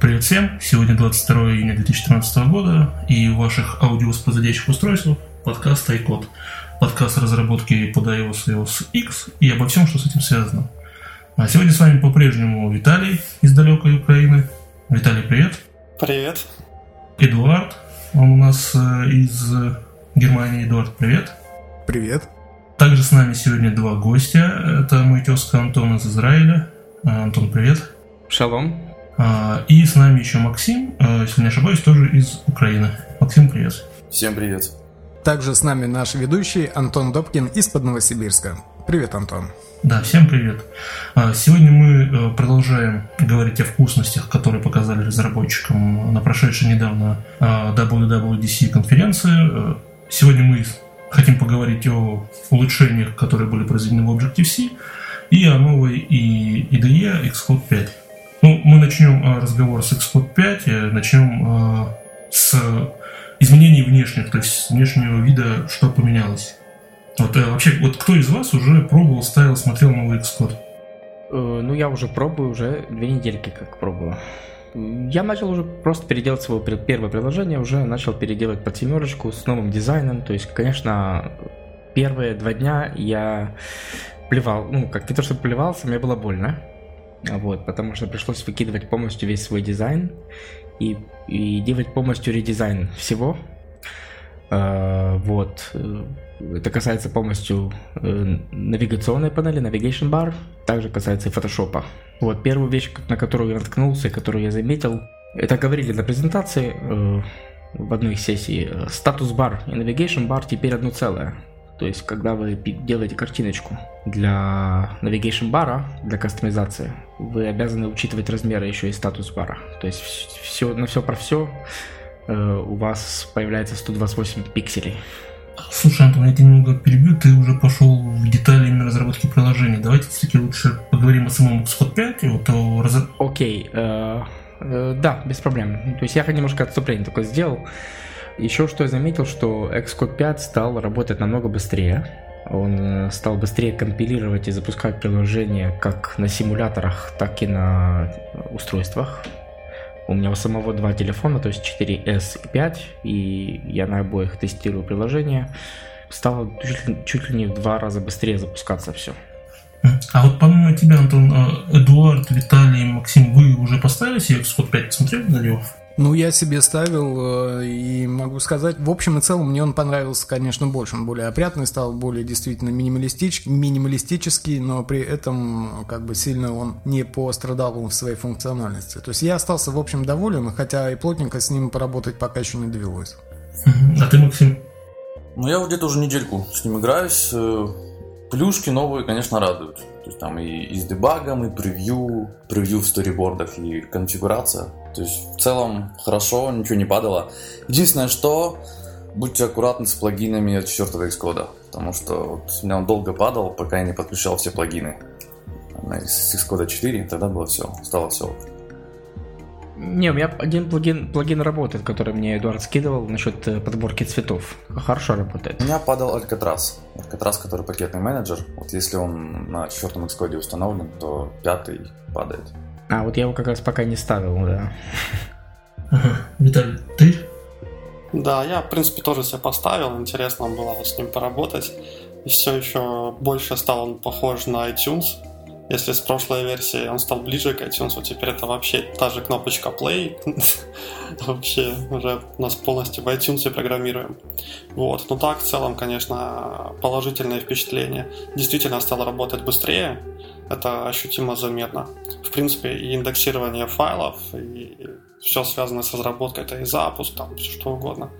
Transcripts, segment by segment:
Привет всем! Сегодня 22 июня 2013 года и у ваших аудиовоспроизводящих устройств подкаст iCode. Подкаст разработки под iOS и iOS X и обо всем, что с этим связано. А сегодня с вами по-прежнему Виталий из далекой Украины. Виталий, привет! Привет! Эдуард, он у нас э, из Германии. Эдуард, привет! Привет! Также с нами сегодня два гостя. Это мой тезка Антон из Израиля. А, Антон, привет! Шалом! А, и с нами еще Максим, а, если не ошибаюсь, тоже из Украины. Максим, привет. Всем привет. Также с нами наш ведущий Антон Добкин из-под Новосибирска. Привет, Антон. Да, всем привет. А, сегодня мы э, продолжаем говорить о вкусностях, которые показали разработчикам на прошедшей недавно WWDC конференции. Э, сегодня мы хотим поговорить о улучшениях, которые были произведены в Objective-C, и о новой IDE Xcode 5. Ну, мы начнем э, разговор с Xcode 5, э, начнем э, с изменений внешних, то есть внешнего вида, что поменялось. Вот вообще, вот кто из вас уже пробовал, ставил, смотрел новый Xcode? Ну, я уже пробую, уже две недельки как пробую. Я начал уже просто переделать свое первое приложение, уже начал переделать под семерочку с новым дизайном. То есть, конечно, первые два дня я плевал, ну, как не то, что плевался, мне было больно. Вот, потому что пришлось выкидывать полностью весь свой дизайн и, и делать полностью редизайн всего. Uh, вот. Это касается полностью uh, навигационной панели, Navigation Bar. Также касается и Photoshop. Вот, первую вещь, на которую я наткнулся и которую я заметил, это говорили на презентации uh, в одной сессии. Статус бар и Navigation Bar теперь одно целое. То есть, когда вы делаете картиночку для navigation бара, для кастомизации, вы обязаны учитывать размеры еще и статус бара. То есть, все, на все про все э, у вас появляется 128 пикселей. Слушай, Антон, я тебя немного перебью, ты уже пошел в детали именно разработки приложения. Давайте все-таки лучше поговорим о самом Xcode 5. Вот о. Окей, э, э, да, без проблем. То есть я немножко отступление только сделал. Еще что я заметил, что Xcode 5 стал работать намного быстрее. Он э, стал быстрее компилировать и запускать приложения как на симуляторах, так и на устройствах. У меня у самого два телефона, то есть 4S и 5, и я на обоих тестирую приложение. Стало чуть ли, чуть ли не в два раза быстрее запускаться все. А вот помимо тебя, Антон, э, Эдуард, Виталий, Максим, вы уже поставили себе Xcode 5, посмотрели на него? Ну, я себе ставил э, и могу сказать, в общем и целом мне он понравился, конечно, больше. Он более опрятный стал, более действительно минималистич, минималистический, но при этом как бы сильно он не пострадал в своей функциональности. То есть я остался, в общем, доволен, хотя и плотненько с ним поработать пока еще не довелось. А ты, Максим? Ну, я где-то уже недельку с ним играюсь. Э, плюшки новые, конечно, радуют. То есть там и, и с дебагом, и превью, превью в сторибордах, и конфигурация. То есть в целом хорошо, ничего не падало. Единственное, что будьте аккуратны с плагинами от 4 Xcode, потому что вот у меня он долго падал, пока я не подключал все плагины. С Xcode 4 тогда было все, стало все. Не, у меня один плагин, плагин работает, который мне Эдуард скидывал насчет э, подборки цветов. Хорошо работает. У меня падал Alcatraz. Alcatraz, который пакетный менеджер. Вот если он на четвертом Xcode установлен, то пятый падает. А, вот я его как раз пока не ставил, да. Ага. Виталий, ты? Да, я, в принципе, тоже себе поставил. Интересно было с ним поработать. И все еще больше стал он похож на iTunes. Если с прошлой версии он стал ближе к iTunes, теперь это вообще та же кнопочка Play. вообще уже нас полностью в iTunes программируем. Вот. Но так, в целом, конечно, положительное впечатление. Действительно стало работать быстрее. Это ощутимо заметно. В принципе, и индексирование файлов, и все связанное с разработкой, это и запуск, там, все что угодно,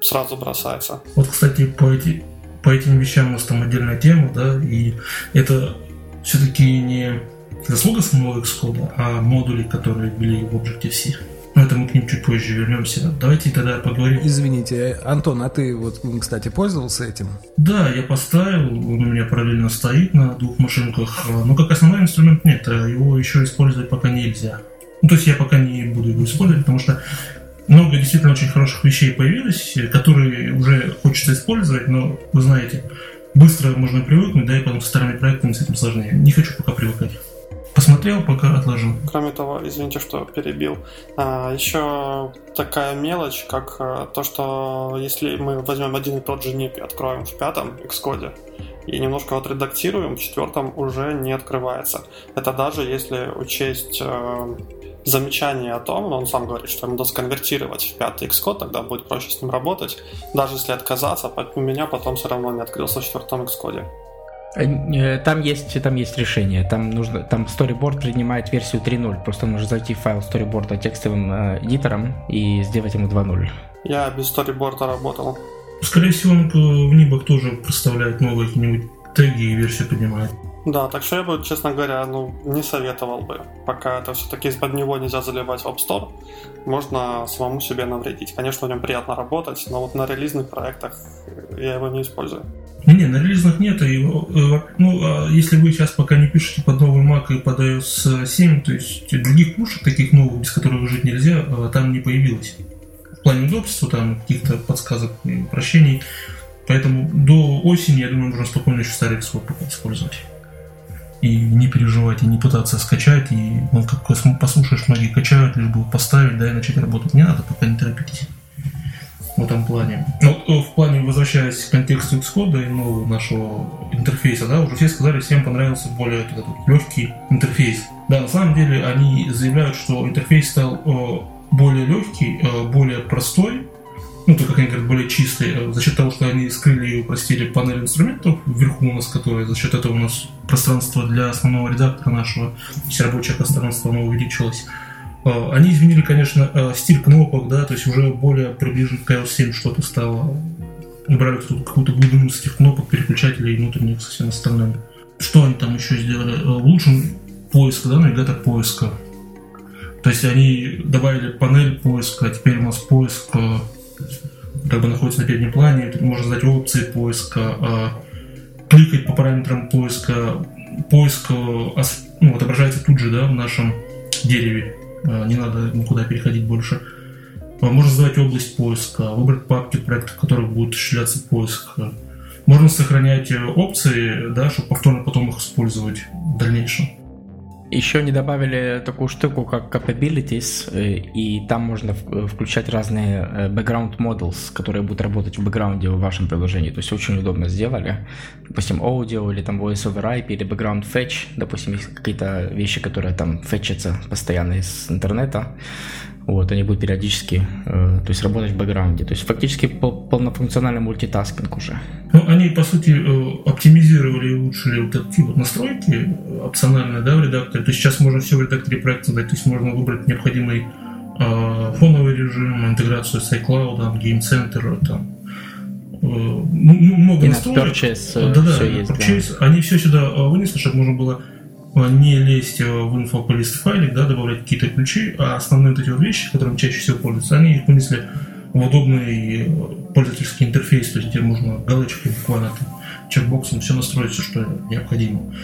сразу бросается. Вот, кстати, по, эти, по этим вещам у нас там отдельная тема, да, и это все-таки не заслуга самого Xcode, а модули, которые были в Objective-C. Но это мы к ним чуть позже вернемся. Давайте тогда поговорим. Извините, Антон, а ты вот, кстати, пользовался этим? Да, я поставил, он у меня параллельно стоит на двух машинках. Но как основной инструмент нет, а его еще использовать пока нельзя. Ну, то есть я пока не буду его использовать, потому что много действительно очень хороших вещей появилось, которые уже хочется использовать, но вы знаете, быстро можно привыкнуть, да, и потом со старыми проектами с этим сложнее. Не хочу пока привыкать. Посмотрел, пока отложил. Кроме того, извините, что перебил, а, еще такая мелочь, как а, то, что если мы возьмем один и тот же NIP и откроем в пятом Xcode, и немножко отредактируем, в четвертом уже не открывается. Это даже если учесть э, замечание о том, но он сам говорит, что ему надо сконвертировать в пятый Xcode, тогда будет проще с ним работать. Даже если отказаться, у меня потом все равно не открылся в четвертом Xcode. Э, там есть, там есть решение. Там нужно, там Storyboard принимает версию 3.0. Просто нужно зайти в файл Storyboard текстовым э, эдитором и сделать ему 2.0. Я без Storyboard работал. Скорее всего, он в Нибах тоже представляет новые какие-нибудь теги и версию поднимает. Да, так что я бы, честно говоря, ну, не советовал бы. Пока это все-таки из-под него нельзя заливать в App Store, можно самому себе навредить. Конечно, в нем приятно работать, но вот на релизных проектах я его не использую. Не, не, на релизных нет. Его, э, ну, а если вы сейчас пока не пишете под новый Mac и под iOS 7, то есть других пушек, таких новых, без которых жить нельзя, э, там не появилось. В плане удобства, там каких-то подсказок и упрощений. Поэтому до осени, я думаю, можно спокойно еще старый Xcode пока использовать. И не переживать, и не пытаться скачать, и ну, как послушаешь, многие качают, лишь бы поставить, да, и начать работать. Не надо, пока не торопитесь в этом плане. Ну, э, в плане, возвращаясь к контексту Xcode и нового нашего интерфейса, да, уже все сказали, всем понравился более этот, легкий интерфейс. Да, на самом деле они заявляют, что интерфейс стал э, более легкий, э, более простой, ну, то, как они говорят, более чистый, за счет того, что они скрыли и упростили панель инструментов вверху у нас, которые за счет этого у нас пространство для основного редактора нашего, все рабочее пространство, оно увеличилось. А, они изменили, конечно, а, стиль кнопок, да, то есть уже более приближен к iOS 7 что-то стало. Убрали какую-то глубину с этих кнопок, переключателей и внутренних со всем остальным. Что они там еще сделали? А, улучшен поиск, да, навигатор поиска. То есть они добавили панель поиска, теперь у нас поиск как бы находится на переднем плане, тут можно задать опции поиска, кликать по параметрам поиска, поиск ну, отображается тут же, да, в нашем дереве. Э, не надо никуда переходить больше. Э, можно создавать область поиска, выбрать папки проектов, в которых будет осуществляться поиск. Можно сохранять э, опции, да, чтобы повторно потом их использовать в дальнейшем. Еще они добавили такую штуку, как capabilities, и там можно включать разные background models, которые будут работать в бэкграунде в вашем приложении. То есть очень удобно сделали. Допустим, аудио или там voice over IP или background fetch. Допустим, есть какие-то вещи, которые там фетчатся постоянно из интернета. Вот, они будут периодически, э, то есть работать в бэкграунде. То есть фактически пол, полнофункциональный мультитаскинг уже. Ну, они, по сути, э, оптимизировали и улучшили вот эти вот настройки опциональные, да, в редакторе. То есть сейчас можно все в редакторе проекта задать, то есть можно выбрать необходимый э, фоновый режим, интеграцию с iCloud, Game Center, там, э, ну, много и настроек. Purchase, да, да, все есть, purchase, да. Они все сюда э, вынесли, чтобы можно было не лезть в инфо по лист файлик, да, добавлять какие-то ключи, а основные вот эти вот вещи, которыми чаще всего пользуются, они их вынесли в удобный пользовательский интерфейс, то есть где можно галочкой буквально там, чекбоксом все настроить, все, что необходимо.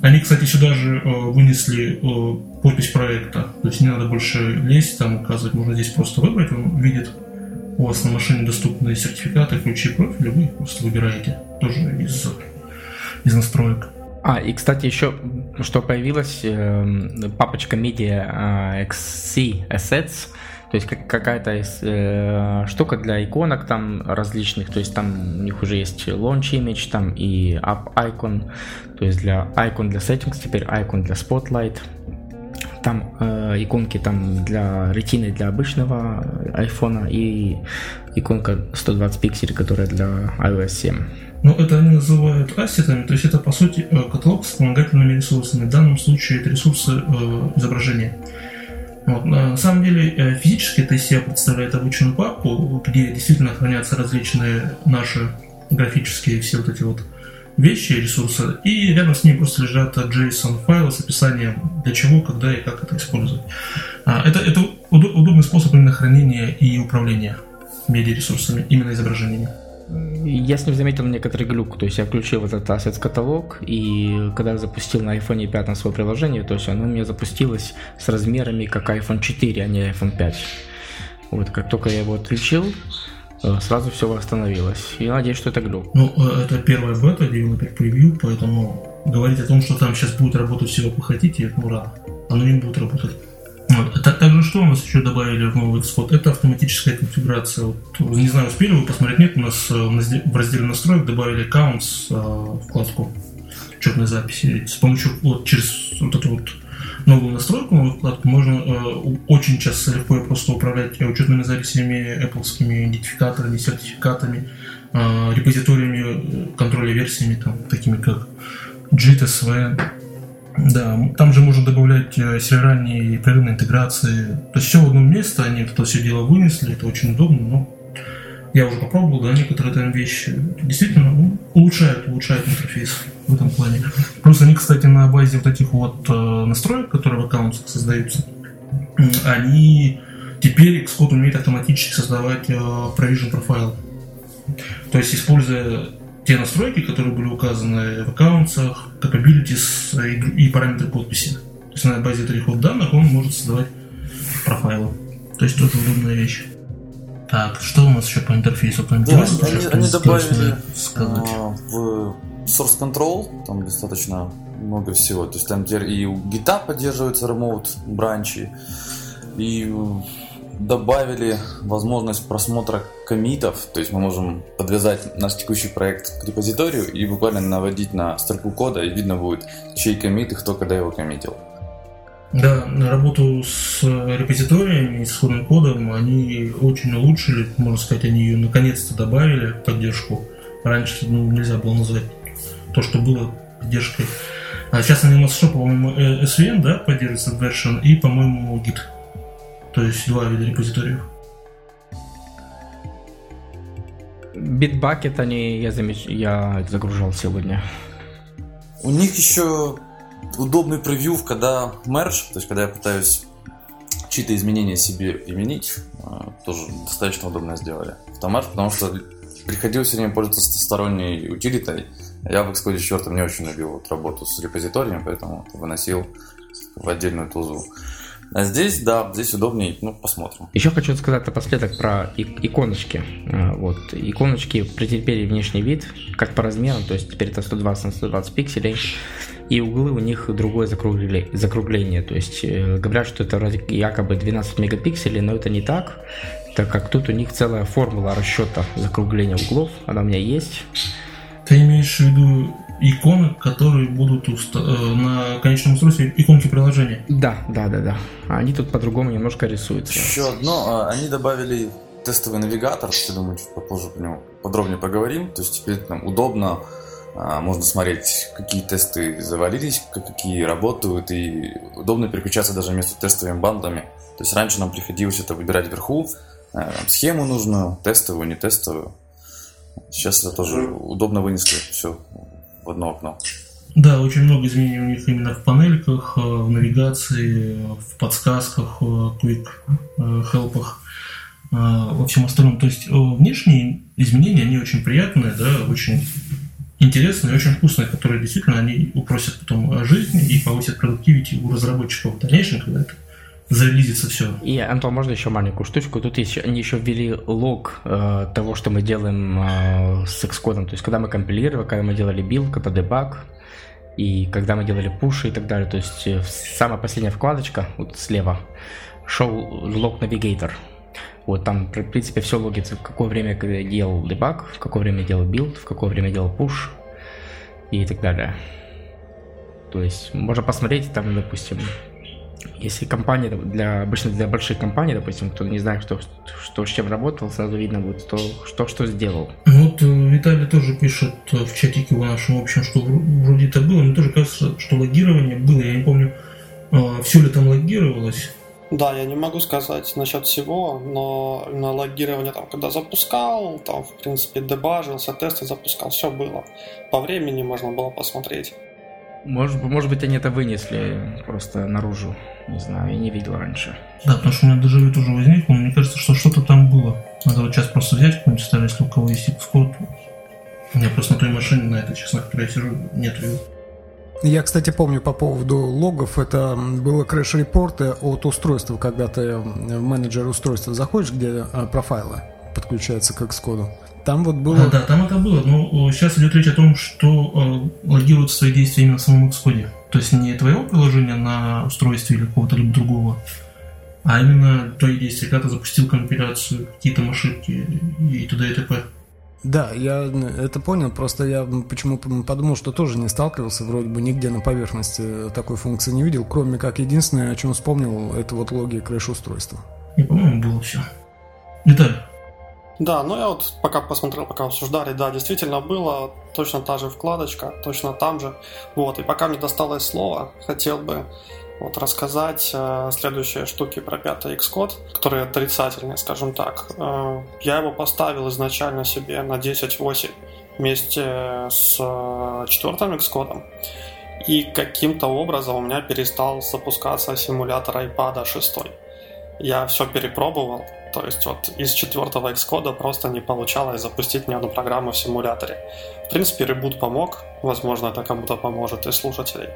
Они, кстати, сюда же э, вынесли э, подпись проекта, то есть не надо больше лезть, там указывать, можно здесь просто выбрать, он видит у вас на машине доступные сертификаты, ключи профиля, вы их просто выбираете тоже из, из настроек. А, и, кстати, еще что появилась э, папочка Media э, XC Assets, то есть какая-то э, штука для иконок там различных, то есть там у них уже есть launch image там и app icon, то есть для icon для settings, теперь icon для spotlight, там э, иконки там для ретины для обычного айфона и иконка 120 пикселей, которая для iOS 7. Ну, это они называют ассетами, то есть это, по сути, э, каталог с вспомогательными ресурсами. В данном случае это ресурсы э, изображения. Вот. На самом деле, э, физически это из себя представляет обычную папку, где действительно хранятся различные наши графические все вот эти вот вещи, ресурсы, и рядом с ней просто лежат JSON файлы с описанием, для чего, когда и как это использовать. А, это, это удобный способ именно хранения и управления медиаресурсами, именно изображениями я с ним заметил некоторый глюк, то есть я включил этот Assets каталог, и когда я запустил на iPhone 5 свое приложение, то есть оно у меня запустилось с размерами как iPhone 4, а не iPhone 5. Вот как только я его отключил, э, сразу все восстановилось. И надеюсь, что это глюк. Ну, э, это первая бета, девелопер превью, поэтому говорить о том, что там сейчас будет работать все, как вы хотите, ну рано. Оно не будет работать. Вот. Так, также что у нас еще добавили в новый Xcode? Это автоматическая конфигурация. Вот, не знаю, успели вы посмотреть? Нет, у нас в разделе настроек добавили accounts вкладку учетной записи. С помощью вот через вот эту вот новую настройку, новую вкладку, можно э, очень часто легко и просто управлять учетными записями, Apple идентификаторами, сертификатами, э, репозиториями э, контроля версиями, там, такими как JIT, SV. Да, там же можно добавлять э, серверальные и прерывные интеграции. То есть все в одном месте, они это все дело вынесли, это очень удобно, но я уже попробовал, да, некоторые там вещи действительно ну, улучшают, улучшают интерфейс в этом плане. Плюс они, кстати, на базе вот этих вот э, настроек, которые в аккаунтах создаются, они теперь Xcode умеет автоматически создавать э, provision профайлы. То есть, используя те настройки, которые были указаны в аккаунтах, capabilities и, и параметры подписи. То есть на базе этих вот данных он может создавать профайлы. То есть тоже удобная вещь. Так, что у нас еще по интерфейсу? Да, они, они добавили сказать? А, в Source Control, там достаточно много всего. То есть там и у гита поддерживаются remote бранчи, и добавили возможность просмотра комитов, то есть мы можем подвязать наш текущий проект к репозиторию и буквально наводить на строку кода, и видно будет, чей комит и кто когда его коммитил. Да, на работу с репозиториями, с исходным кодом они очень улучшили, можно сказать, они ее наконец-то добавили, поддержку. Раньше ну, нельзя было назвать то, что было поддержкой. А сейчас они у нас что, по-моему, э, SVN, да, поддерживается version и, по-моему, Git. То есть два вида репозиториев. Bitbucket они, я, замеч... я загружал сегодня. У них еще удобный превью, когда мерж, то есть когда я пытаюсь чьи-то изменения себе именить, а, тоже достаточно удобно сделали. Автомат, потому что приходилось все время пользоваться сторонней утилитой. Я в Xcode 4 не очень любил вот работу с репозиториями, поэтому выносил в отдельную тузу. А здесь, да, здесь удобнее, ну, посмотрим. Еще хочу сказать напоследок про иконочки. А, вот, иконочки претерпели внешний вид, как по размеру, то есть теперь это 120 на 120 пикселей и углы у них другое закругление, закругление. То есть э, говорят, что это якобы 12 мегапикселей, но это не так, так как тут у них целая формула расчета закругления углов, она у меня есть. Ты имеешь в виду иконы, которые будут уста- э, на конечном устройстве, иконки приложения? Да, да, да, да. Они тут по-другому немножко рисуются. Еще одно, а, они добавили тестовый навигатор, я думаю, чуть попозже по нему подробнее поговорим. То есть теперь там удобно а, можно смотреть, какие тесты завалились, какие работают, и удобно переключаться даже между тестовыми бандами. То есть раньше нам приходилось это выбирать вверху, э, схему нужную, тестовую, не тестовую. Сейчас это тоже удобно вынесли все в одно окно. Да, очень много изменений у них именно в панельках, э, в навигации, в подсказках, в quick help ах, э, во всем остальном. То есть внешние изменения, они очень приятные, да, очень интересные очень вкусные, которые действительно они упросят потом жизнь и повысят productivity у разработчиков в дальнейшем, когда это зарелизится все. И, Антон, можно еще маленькую штучку? Тут есть, они еще ввели лог э, того, что мы делаем э, с Xcode. То есть, когда мы компилировали, когда мы делали build, когда debug, и когда мы делали пуши и так далее. То есть, э, самая последняя вкладочка, вот слева, show log Navigator. Вот там, в принципе, все логится, в какое время я делал debug, в какое время я делал build, в какое время я делал push и так далее. То есть можно посмотреть там, допустим, если компания, для, обычно для больших компаний, допустим, кто не знает, что, что с чем работал, сразу видно будет, что, что, что сделал. Вот э, Виталий тоже пишет в чатике в нашем общем, что вроде это было, мне тоже кажется, что логирование было, я не помню, э, все ли там логировалось, да, я не могу сказать насчет всего, но на логирование там, когда запускал, там, в принципе, дебажился, тесты запускал, все было. По времени можно было посмотреть. Может, может быть, они это вынесли просто наружу. Не знаю, я не видел раньше. Да, потому что у меня даже тоже возникло, мне кажется, что что-то там было. Надо вот сейчас просто взять какой-нибудь старый, если у кого есть Xcode. У меня просто на той машине, на этой, честно, на которой я сижу, нет ее. Я, кстати, помню по поводу логов, это было крэш-репорты от устройства, когда ты в менеджер устройства заходишь, где а, профайлы, подключается к Xcode. Там вот было... А, да, там это было, но сейчас идет речь о том, что э, логируют свои действия именно в самом Xcode. То есть не твоего приложения на устройстве или какого-то либо другого, а именно твои действия, когда ты запустил компиляцию, какие-то ошибки и т.д. и т.п. Да, я это понял, просто я почему подумал, что тоже не сталкивался, вроде бы нигде на поверхности такой функции не видел, кроме как единственное, о чем вспомнил, это вот логи крэш-устройства. И, по-моему, было все. Деталь. Да, ну я вот пока посмотрел, пока обсуждали, да, действительно было точно та же вкладочка, точно там же. Вот, и пока мне досталось слово, хотел бы вот рассказать э, следующие штуки про пятый Xcode, которые отрицательные, скажем так. Э, я его поставил изначально себе на 10.8 вместе с э, четвертым Xcode. И каким-то образом у меня перестал запускаться симулятор iPad 6. Я все перепробовал, то есть вот из четвертого Xcode просто не получалось запустить ни одну программу в симуляторе. В принципе, ребут помог, возможно, это кому-то поможет из слушателей.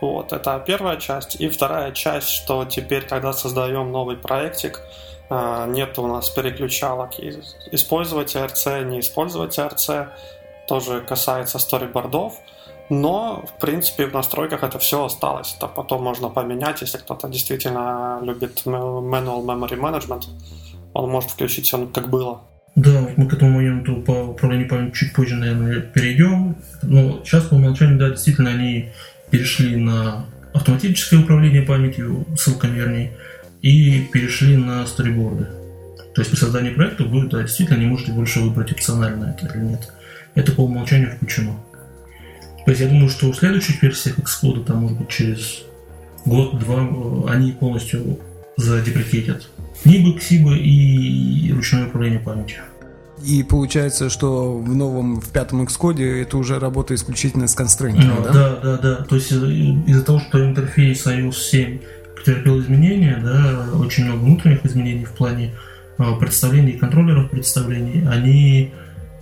Вот, это первая часть. И вторая часть, что теперь, когда создаем новый проектик, а, нет у нас переключалок. Использовать ERC, не использовать ERC, тоже касается сторибордов. Но, в принципе, в настройках это все осталось. Это потом можно поменять, если кто-то действительно любит Manual Memory Management он может включить все как было. Да, мы к этому моменту по управлению памятью чуть позже, наверное, перейдем. Но сейчас по умолчанию, да, действительно, они перешли на автоматическое управление памятью, ссылками вернее, и перешли на сториборды. То есть при создании проекта вы да, действительно не можете больше выбрать опционально это или нет. Это по умолчанию включено. То есть я думаю, что в следующих версиях Xcode, там, может быть, через год-два, э, они полностью задеприкетят Нибы, Ксибы и ручное управление памятью. И получается, что в новом, в пятом Xcode это уже работа исключительно с констрейнтами, ну, да? Да, да, да. То есть э, из-за того, что интерфейс iOS 7 претерпел изменения, да, очень много внутренних изменений в плане э, представлений контроллеров представлений, они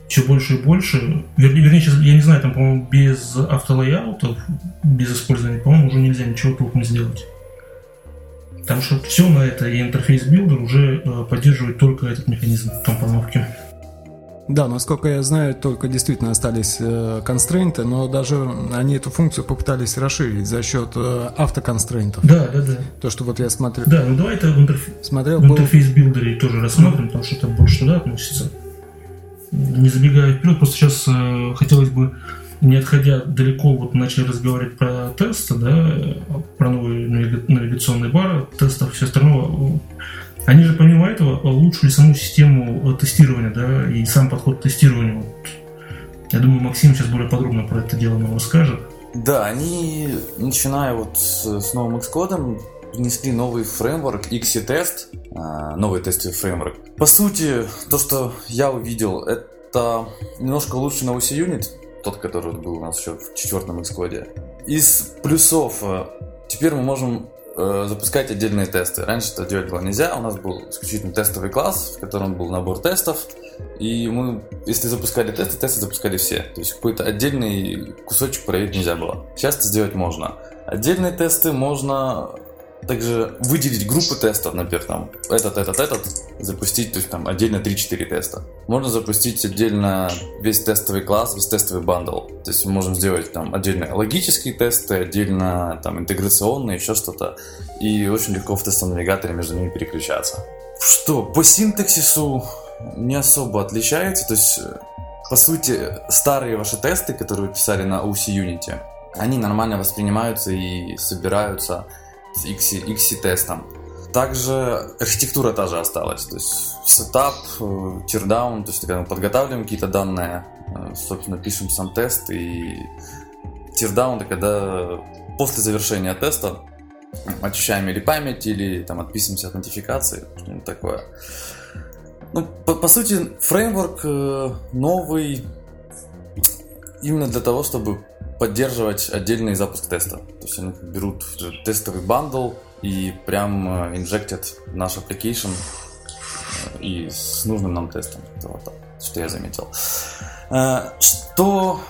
все больше и больше, вернее, вернее сейчас, я не знаю, там, по-моему, без автолейаутов, без использования, по-моему, уже нельзя ничего толком сделать. Потому что все на это и Interface Builder уже э, поддерживает только этот механизм компоновки. Да, насколько я знаю, только действительно остались э, констрейнты, но даже они эту функцию попытались расширить за счет э, автоконстрейнтов. Да, да, да. То, что вот я смотрел. Да, ну давай это в, интерф... смотрел, в интерфейс билдере тоже рассмотрим, потому что это больше туда относится. Не забегая вперед, просто сейчас э, хотелось бы не отходя далеко, вот начали разговаривать про тесты, да, про новые навигационные бары, тестов, все остальное. Они же помимо этого улучшили саму систему тестирования, да, и сам подход к тестированию. Я думаю, Максим сейчас более подробно про это дело нам расскажет. Да, они, начиная вот с, новым Xcode, внесли новый фреймворк XC-тест, а, новый тестовый фреймворк. По сути, то, что я увидел, это немножко лучше OC Unit, тот, который был у нас еще в четвертом Xcode. Из плюсов э, теперь мы можем э, запускать отдельные тесты. Раньше это делать было нельзя, у нас был исключительно тестовый класс, в котором был набор тестов, и мы, если запускали тесты, тесты запускали все. То есть какой-то отдельный кусочек проверить нельзя было. Сейчас это сделать можно. Отдельные тесты можно также выделить группы тестов, например, там этот, этот, этот, запустить, то есть там отдельно 3-4 теста. Можно запустить отдельно весь тестовый класс, весь тестовый бандл. То есть мы можем сделать там отдельно логические тесты, отдельно там интеграционные, еще что-то. И очень легко в тестовом навигаторе между ними переключаться. Что, по синтаксису не особо отличается, то есть по сути, старые ваши тесты, которые вы писали на OC Unity, они нормально воспринимаются и собираются с XC-тестом. Также архитектура та же осталась, то есть сетап, тирдаун, э, то есть когда мы подготавливаем какие-то данные, э, собственно, пишем сам тест, и teardown это когда после завершения теста очищаем или память, или там отписываемся от нотификации, что-нибудь такое. Ну, по, по сути, фреймворк э, новый именно для того, чтобы поддерживать отдельный запуск теста. То есть они берут тестовый бандл и прям э, инжектят наш application э, и с нужным нам тестом. Это вот так, что я заметил. Э, что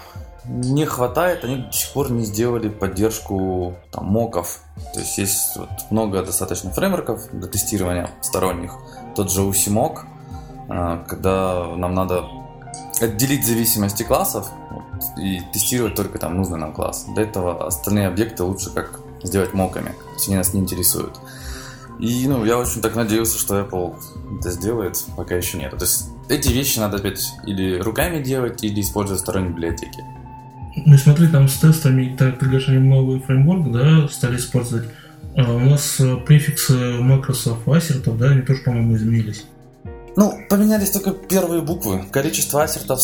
не хватает, они до сих пор не сделали поддержку там, моков. То есть есть вот много достаточно фреймворков для тестирования сторонних. Тот же UCMOC, когда нам надо отделить зависимости классов и тестировать только там нужный нам класс. Для этого остальные объекты лучше как сделать моками, они нас не интересуют. И ну, я очень так надеялся, что Apple это сделает, пока еще нет. То есть эти вещи надо опять или руками делать, или использовать сторонние библиотеки. Ну смотри, там с тестами и так, приглашением новый фреймворк, да, стали использовать. А у нас э, префиксы макросов ассертов, да, они тоже, по-моему, изменились. Ну, поменялись только первые буквы. Количество ассертов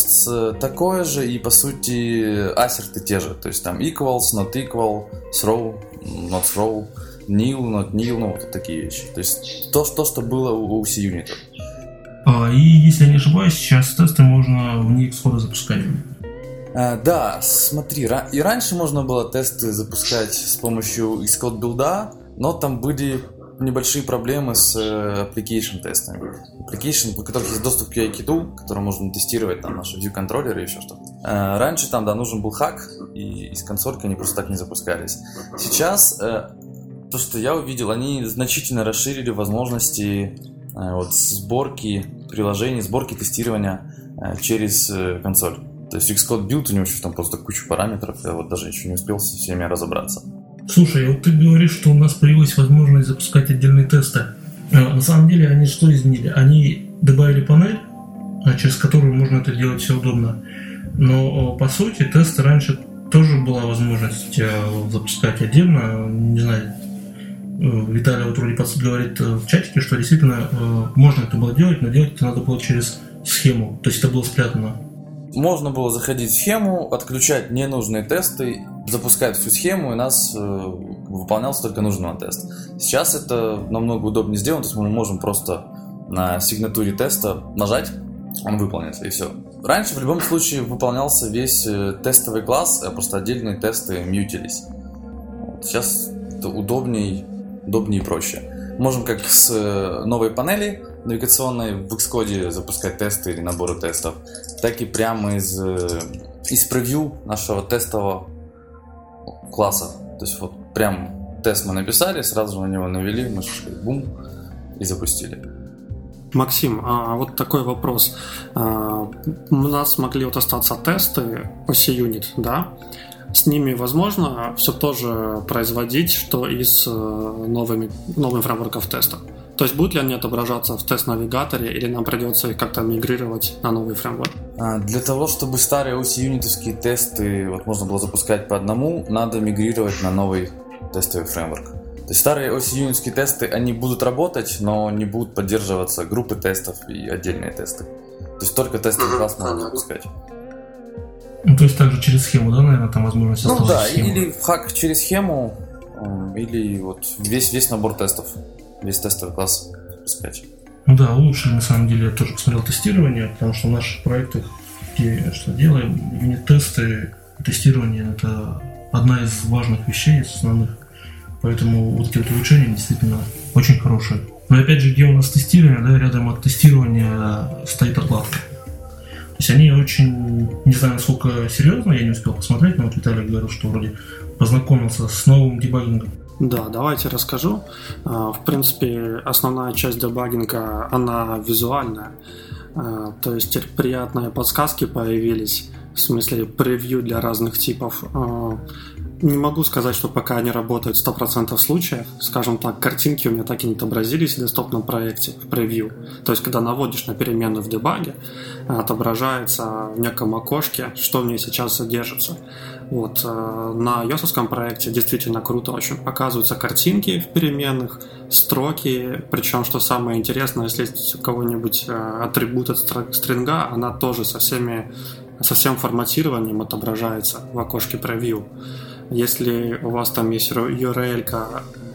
такое же, и по сути ассерты те же. То есть там equals, not equal, throw, not throw, nil, not nil, ну вот такие вещи. То есть то, то что было у, у C-Unit. А, и если я не ошибаюсь, сейчас тесты можно вне Xcode запускать. А, да, смотри, и раньше можно было тесты запускать с помощью Xcode билда, но там были небольшие проблемы с э, application тестами. Application, у которых есть доступ к UI-киту, который можно тестировать там наши view контроллеры и еще что-то. Э, раньше там, да, нужен был хак, и из консольки они просто так не запускались. Сейчас э, то, что я увидел, они значительно расширили возможности вот, сборки приложений, сборки тестирования через консоль. То есть Xcode Build, у него еще там просто куча параметров, я вот даже еще не успел со всеми разобраться. Слушай, вот ты говоришь, что у нас появилась возможность запускать отдельные тесты. А, на самом деле они что изменили? Они добавили панель, а, через которую можно это делать все удобно. Но по сути тесты раньше тоже была возможность а, запускать отдельно. Не знаю, э, Виталий вот вроде говорит э, в чатике, что действительно э, можно это было делать, но делать это надо было через схему. То есть это было спрятано. Можно было заходить в схему, отключать ненужные тесты, запускать всю схему, и нас э, выполнялся только нужный тест. Сейчас это намного удобнее сделано, то есть мы можем просто на сигнатуре теста нажать, он выполнится, и все. Раньше в любом случае выполнялся весь э, тестовый класс, а просто отдельные тесты мьютились. Сейчас это удобнее, удобнее и проще. Можем как с э, новой панели навигационной в Xcode запускать тесты или наборы тестов, так и прямо из, э, из превью нашего тестового класса. То есть вот прям тест мы написали, сразу же на него навели, мышечкой бум и запустили. Максим, а вот такой вопрос. А, у нас могли вот остаться тесты по C-Unit, да? С ними возможно все тоже производить, что и с э, новыми, новым фреймворком теста. То есть будут ли они отображаться в тест-навигаторе или нам придется их как-то мигрировать на новый фреймворк? А, для того, чтобы старые OC-юнитовские тесты вот, можно было запускать по одному, надо мигрировать на новый тестовый фреймворк. То есть старые OC-юнитовские тесты, они будут работать, но не будут поддерживаться группы тестов и отдельные тесты. То есть только тестовый класс можно запускать. Ну, то есть также через схему, да, наверное, там возможность Ну да, схему. или хак через схему, или вот весь, весь набор тестов весь тестовый класс запускать. Ну да, улучшили на самом деле, я тоже посмотрел тестирование, потому что в наших проектах, где что делаем, юнит-тесты, тестирование это одна из важных вещей, из основных. Поэтому вот эти вот улучшения действительно очень хорошие. Но опять же, где у нас тестирование, да, рядом от тестирования стоит отладка. То есть они очень, не знаю, насколько серьезно, я не успел посмотреть, но вот Виталий говорил, что вроде познакомился с новым дебагингом да, давайте расскажу. А, в принципе, основная часть дебагинга, она визуальная. А, то есть приятные подсказки появились, в смысле превью для разных типов. А, не могу сказать, что пока они работают в 100% случаев. Скажем так, картинки у меня так и не отобразились в десктопном проекте, в превью. То есть, когда наводишь на переменную в дебаге, отображается в неком окошке, что в ней сейчас содержится. Вот. Э, на ios проекте действительно круто очень показываются картинки в переменных, строки, причем, что самое интересное, если есть у кого-нибудь э, атрибут от стринга, она тоже со всеми со всем форматированием отображается в окошке превью. Если у вас там есть URL,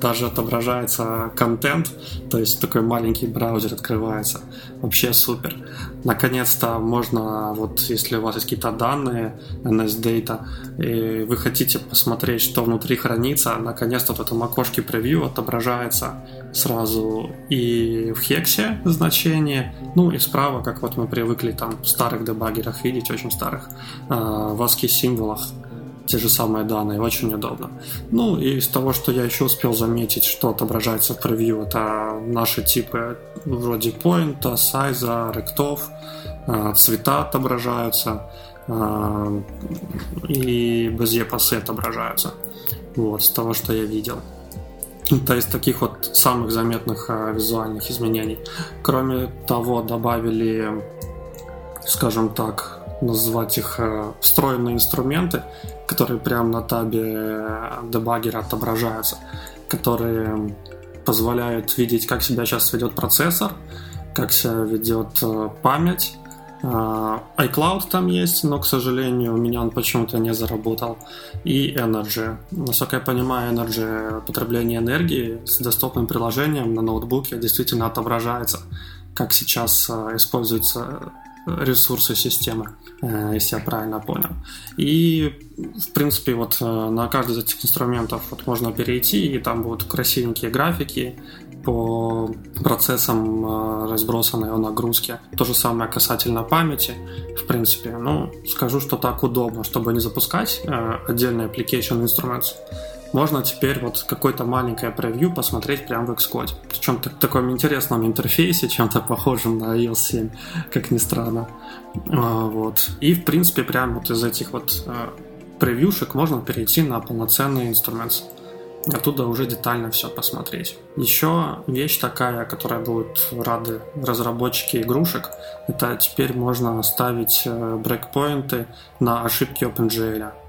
даже отображается контент, то есть такой маленький браузер открывается. Вообще супер. Наконец-то можно, вот если у вас есть какие-то данные, NS Data, и вы хотите посмотреть, что внутри хранится, наконец-то в этом окошке превью отображается сразу и в хексе значение, ну и справа, как вот мы привыкли там в старых дебаггерах видеть, очень старых, э, в ASCII символах те же самые данные, очень удобно. Ну и из того, что я еще успел заметить, что отображается в превью, это наши типы вроде поинта, сайза, ректов, цвета отображаются э, и безе пасы отображаются. Вот, с того, что я видел. Это из таких вот самых заметных э, визуальных изменений. Кроме того, добавили, скажем так, назвать их э, встроенные инструменты, которые прямо на табе э, дебаггера отображаются, которые позволяют видеть, как себя сейчас ведет процессор, как себя ведет э, память. iCloud там есть, но, к сожалению, у меня он почему-то не заработал. И Energy. Насколько я понимаю, Energy потребление энергии с доступным приложением на ноутбуке действительно отображается, как сейчас используется ресурсы системы, если я правильно понял. И, в принципе, вот э, на каждый из этих инструментов вот можно перейти, и там будут красивенькие графики по процессам э, разбросанной о нагрузке. То же самое касательно памяти, в принципе. Ну, скажу, что так удобно, чтобы не запускать отдельный application instruments можно теперь вот какое-то маленькое превью посмотреть прямо в Xcode. Причем в таком интересном интерфейсе, чем-то похожем на iOS 7, как ни странно. А, вот. И, в принципе, прямо вот из этих вот а, превьюшек можно перейти на полноценный инструмент. Оттуда уже детально все посмотреть. Еще вещь такая, которая будет рады разработчики игрушек, это теперь можно ставить э, брейкпоинты на ошибки OpenGL.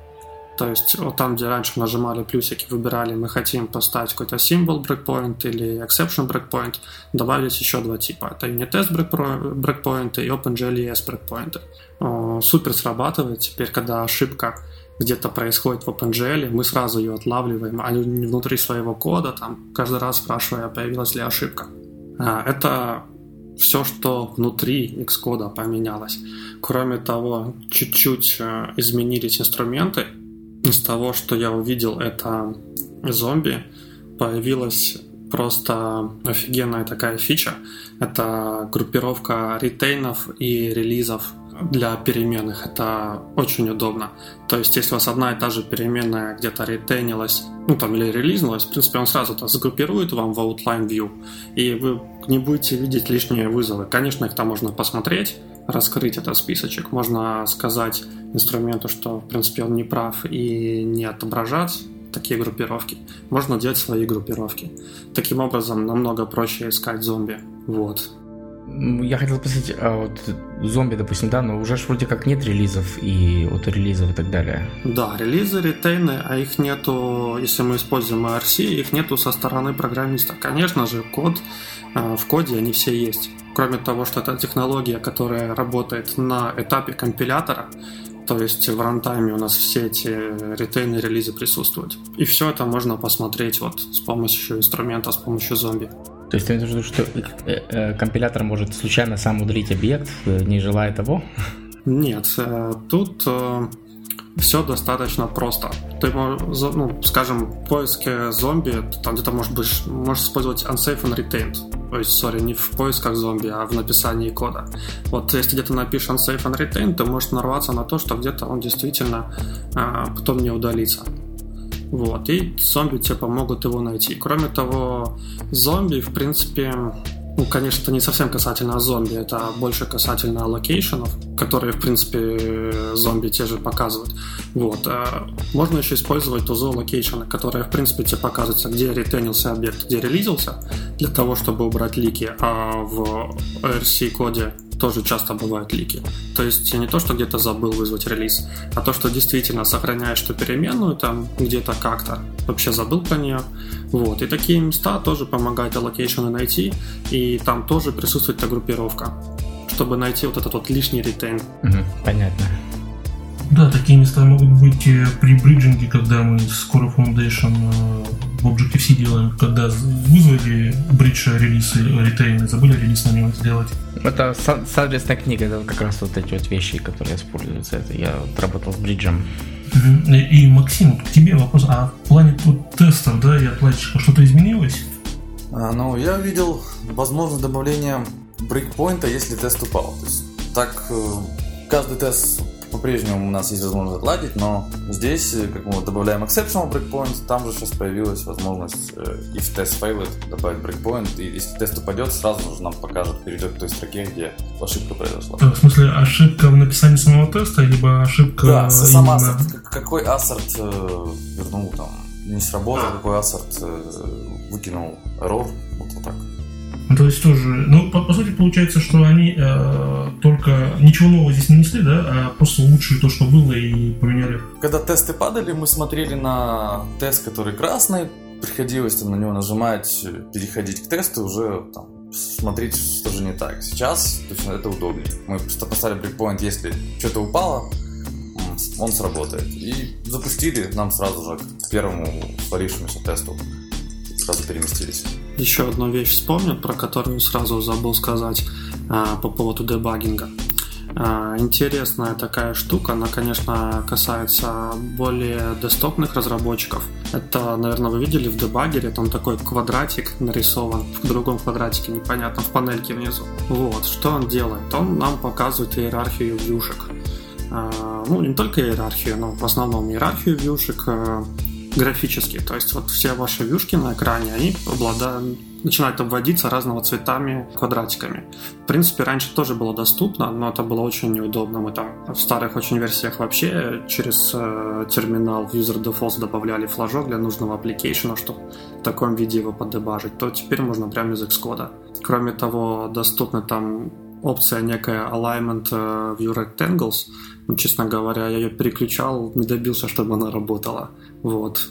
То есть вот там, где раньше нажимали плюсики, выбирали, мы хотим поставить какой-то символ breakpoint или exception breakpoint, добавить еще два типа. Это unit test breakpoint и OpenGLES breakpoint. Супер срабатывает теперь, когда ошибка где-то происходит в OpenGL, мы сразу ее отлавливаем, а не внутри своего кода, там, каждый раз спрашивая, появилась ли ошибка. А, это все, что внутри Xcode поменялось. Кроме того, чуть-чуть э, изменились инструменты, из того, что я увидел, это зомби. Появилась просто офигенная такая фича. Это группировка ретейнов и релизов для переменных. Это очень удобно. То есть, если у вас одна и та же переменная где-то ретейнилась, ну там или релизнулась, в принципе, он сразу это сгруппирует вам в outline view, и вы не будете видеть лишние вызовы. Конечно, их там можно посмотреть, раскрыть этот списочек. Можно сказать инструменту, что, в принципе, он не прав и не отображать такие группировки. Можно делать свои группировки. Таким образом, намного проще искать зомби. Вот. Я хотел спросить, а вот зомби, допустим, да, но уже ж вроде как нет релизов и от релизов и так далее. Да, релизы, ретейны, а их нету, если мы используем ARC, их нету со стороны программиста. Конечно же, код, в коде они все есть. Кроме того, что это технология, которая работает на этапе компилятора, то есть в рантайме у нас все эти ретейны релизы присутствуют. И все это можно посмотреть вот с помощью инструмента, с помощью зомби. То есть ты имеешь в виду, что э, э, компилятор может случайно сам удалить объект, э, не желая того? Нет, тут все достаточно просто. Ты, ну, скажем, в поиске зомби, там где-то может быть, можешь использовать unsafe and retained. То есть, сори, не в поисках зомби, а в написании кода. Вот если где-то напишешь unsafe unretained, ты можешь нарваться на то, что где-то он действительно а, потом не удалится. Вот, и зомби тебе помогут его найти. Кроме того, зомби, в принципе, ну, конечно, это не совсем касательно зомби, это больше касательно аллокейшенов, которые, в принципе, зомби те же показывают. Вот. А можно еще использовать тулзу аллокейшена, которые, в принципе, тебе показываются, где ретенился объект, где релизился, для того, чтобы убрать лики, а в RC-коде тоже часто бывают лики. То есть не то, что где-то забыл вызвать релиз, а то, что действительно сохраняешь эту переменную там где-то как-то, вообще забыл про нее. Вот. И такие места тоже помогают allocation найти, и там тоже присутствует эта группировка, чтобы найти вот этот вот лишний ретейн. Угу, понятно. Да, такие места могут быть э, при бриджинге, когда мы с Core Foundation э, в Objective-C делаем, когда вызвали бридж релиз и ретейн и забыли релиз на него сделать. Это с, адресной книга, это как раз вот эти вот вещи, которые используются. Это я работал с бриджем. И, Максим, к тебе вопрос. А в плане тут тестов, да, и отладчика что-то изменилось? А, ну, я видел возможность добавления брейкпоинта, если тест упал. То есть, так э, каждый тест по-прежнему у нас есть возможность отладить, но здесь, э, как мы добавляем exceptional breakpoint, там же сейчас появилась возможность э, if test failed добавить breakpoint, и если тест упадет, сразу же нам покажет, перейдет к той строке, где ошибка произошла. В смысле, ошибка в написании самого теста, либо ошибка Да, сам именно- ассорт, какой ассорт э, вернул там, не сработал, какой ассорт выкинул error, вот, вот так. Ну, То есть тоже, ну, по, по сути, получается, что они э, только ничего нового здесь не несли, да, а просто улучшили то, что было, и поменяли. Когда тесты падали, мы смотрели на тест, который красный, приходилось там на него нажимать, переходить к тесту, уже там, смотреть, что же не так. Сейчас то есть, это удобнее. Мы просто поставили брейкпоинт, если что-то упало, он сработает. И запустили, нам сразу же к первому творившемуся тесту сразу переместились. Еще одну вещь вспомнил, про которую сразу забыл сказать а, по поводу дебагинга. А, Интересная такая штука, она, конечно, касается более десктопных разработчиков. Это, наверное, вы видели в дебагере, там такой квадратик нарисован, в другом квадратике, непонятно, в панельке внизу. Вот, что он делает? Он нам показывает иерархию вьюшек. А, Ну, не только иерархию, но в основном иерархию вьюшек э, графически. То есть вот все ваши вьюшки на экране, они обладают начинают обводиться разного цветами квадратиками. В принципе, раньше тоже было доступно, но это было очень неудобно. Мы там в старых очень версиях вообще через э, терминал в User Defaults добавляли флажок для нужного аппликейшена, чтобы в таком виде его поддебажить, то теперь можно прямо из Xcode. Кроме того, доступна там опция некая Alignment э, View Rectangles. Честно говоря, я ее переключал, не добился, чтобы она работала. Вот.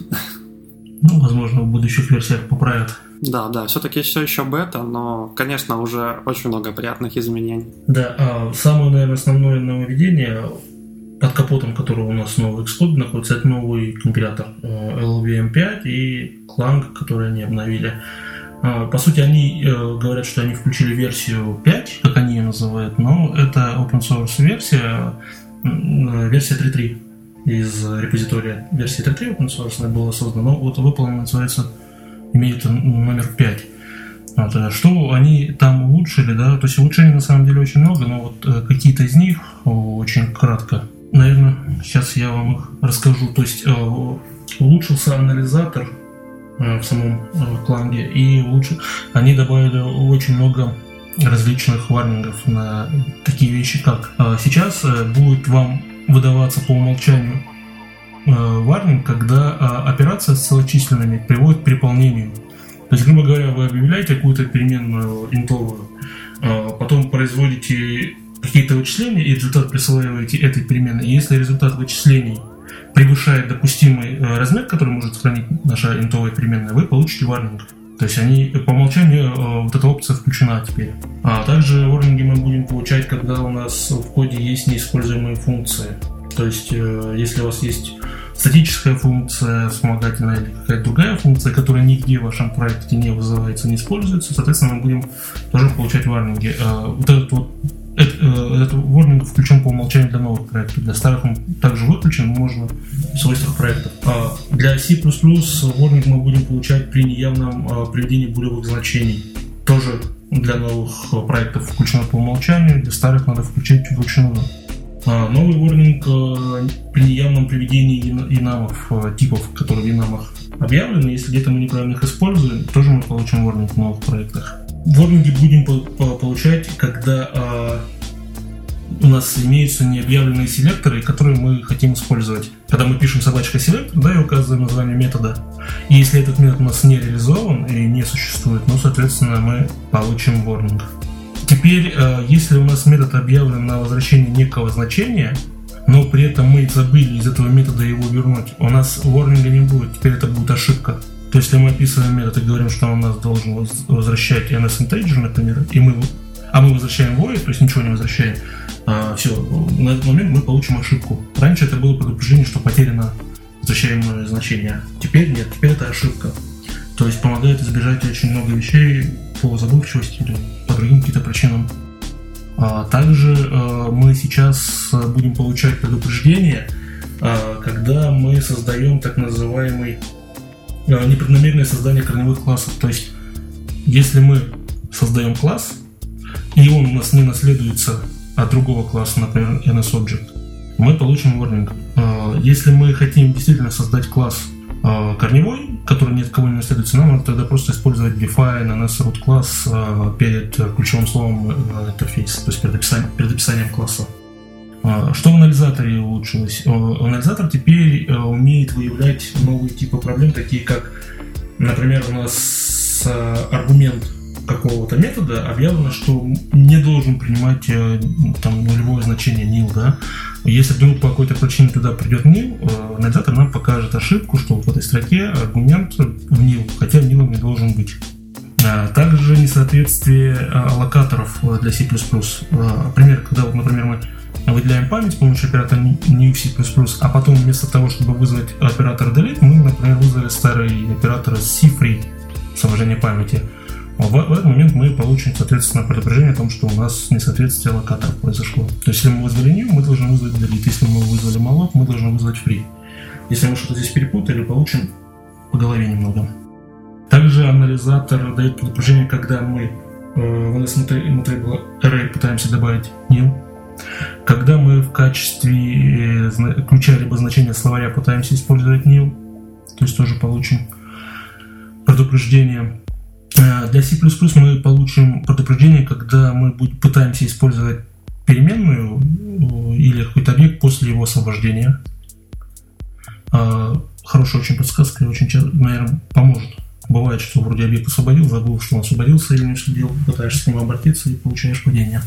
Ну, возможно, в будущих версиях поправят. Да, да, все-таки все еще бета, но, конечно, уже очень много приятных изменений. Да, а самое, наверное, основное нововведение под капотом которого у нас новый Xcode находится, это новый компилятор э, LVM5 и Clang, который они обновили. А, По сути, они э, говорят, что они включили версию 5, как они ее называют, но это open source версия, версия 3.3 из репозитория версии 3.3 open source была создана, но вот выполнена называется, имеет номер 5. Вот, э, что они там улучшили, да, то есть улучшений на самом деле очень много, но вот э, какие-то из них очень кратко. Наверное, сейчас я вам их расскажу. То есть э, улучшился анализатор в самом кланге, и улучш- они добавили очень много различных варнингов на такие вещи, как э, сейчас э, будет вам выдаваться по умолчанию э, варнинг, когда операция с целочисленными приводит к переполнению. То есть, грубо говоря, вы объявляете какую-то переменную интовую, потом производите какие-то вычисления и результат присваиваете этой переменной. И если результат вычислений превышает допустимый размер, который может сохранить наша интовая переменная, вы получите варнинг. То есть они по умолчанию э, вот эта опция включена теперь. А также варнинги мы будем получать, когда у нас в коде есть неиспользуемые функции. То есть э, если у вас есть статическая функция вспомогательная или какая-то другая функция, которая нигде в вашем проекте не вызывается, не используется, соответственно, мы будем тоже получать варнинги. Э, Вот этот вот этот, э, этот warning включен по умолчанию для новых проектов. Для старых он также выключен, можно в свойствах проектов. А Для C++ warning мы будем получать при неявном э, приведении булевых значений. Тоже для новых э, проектов включено по умолчанию, для старых надо включить вручную. А, Новый warning при неявном приведении ин- инамов, типов, которые в инамах объявлены, если где-то мы неправильно их используем, тоже мы получим warning в новых проектах. Ворнинги будем по- по- получать, когда а, у нас имеются необъявленные селекторы, которые мы хотим использовать. Когда мы пишем собачка селектор, да, и указываем название метода. И если этот метод у нас не реализован и не существует, ну, соответственно, мы получим ворнинг. Теперь, э, если у нас метод объявлен на возвращение некого значения, но при этом мы забыли из этого метода его вернуть, у нас ворнинга не будет, теперь это будет ошибка. То есть, если мы описываем метод и говорим, что он у нас должен воз- возвращать NS integer, например, и мы, а мы возвращаем void, то есть ничего не возвращаем, все, на этот момент мы получим ошибку. Раньше это было предупреждение, что потеряно возвращаемое значение. Теперь нет, теперь это ошибка. То есть помогает избежать очень много вещей по забывчивости или по другим каким-то причинам. А Также э, мы сейчас будем получать предупреждение, э, когда мы создаем так называемый э, непреднамеренное создание корневых классов. То есть, если мы создаем класс, и он у нас не наследуется от другого класса, например, NSObject, мы получим warning. Э, если мы хотим действительно создать класс э, корневой, который ни от кого не наследуется, нам надо тогда просто использовать define NS root класс перед ключевым словом интерфейс, то есть перед описанием, перед описанием класса. Что в анализаторе улучшилось? Анализатор теперь умеет выявлять новые типы проблем, такие как, например, у нас аргумент какого-то метода объявлено, что не должен принимать там нулевое значение nil, да, если вдруг по какой-то причине туда придет nil, э, анализатор нам покажет ошибку, что в этой строке аргумент в nil, хотя nil не должен быть. А, также несоответствие а, аллокаторов э, для C++. А, пример, когда, например, мы выделяем память с помощью оператора new C++, а потом вместо того, чтобы вызвать оператор delete, мы, например, вызвали старый оператор C-free, освобождение памяти. В, в этот момент мы получим, соответственно, предупреждение о том, что у нас несоответствие локаторов произошло. То есть, если мы вызвали new, мы должны вызвать delete. Если мы вызвали malloc, мы должны вызвать free. Если мы что-то здесь перепутали, получим по голове немного. Также анализатор дает предупреждение, когда мы э, в NSMutable array пытаемся добавить new. Когда мы в качестве э, ключа либо значения словаря пытаемся использовать new, то есть тоже получим предупреждение. Э, для C++ мы получим предупреждение, когда мы пытаемся использовать переменную э, или какой-то объект после его освобождения. Э, хорошая очень подсказка и очень, наверное, поможет. Бывает, что вроде объект освободил, забыл, что он освободился или не следил, пытаешься с ним обратиться и получаешь падение.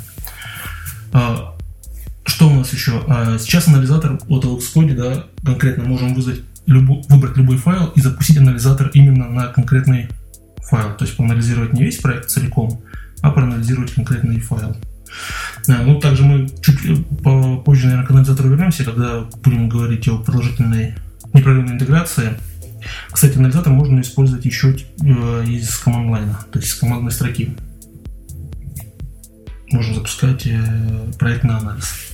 Что у нас еще? Сейчас анализатор от LXCode, да, конкретно можем вызвать любой, выбрать любой файл и запустить анализатор именно на конкретный файл, то есть проанализировать не весь проект целиком, а проанализировать конкретный файл. А, ну, также мы чуть э, позже, наверное, к анализатору вернемся, когда будем говорить о продолжительной непрерывной интеграции. Кстати, анализатор можно использовать еще э, из команд-лайна, то есть из командной строки. Можно запускать э, проектный анализ.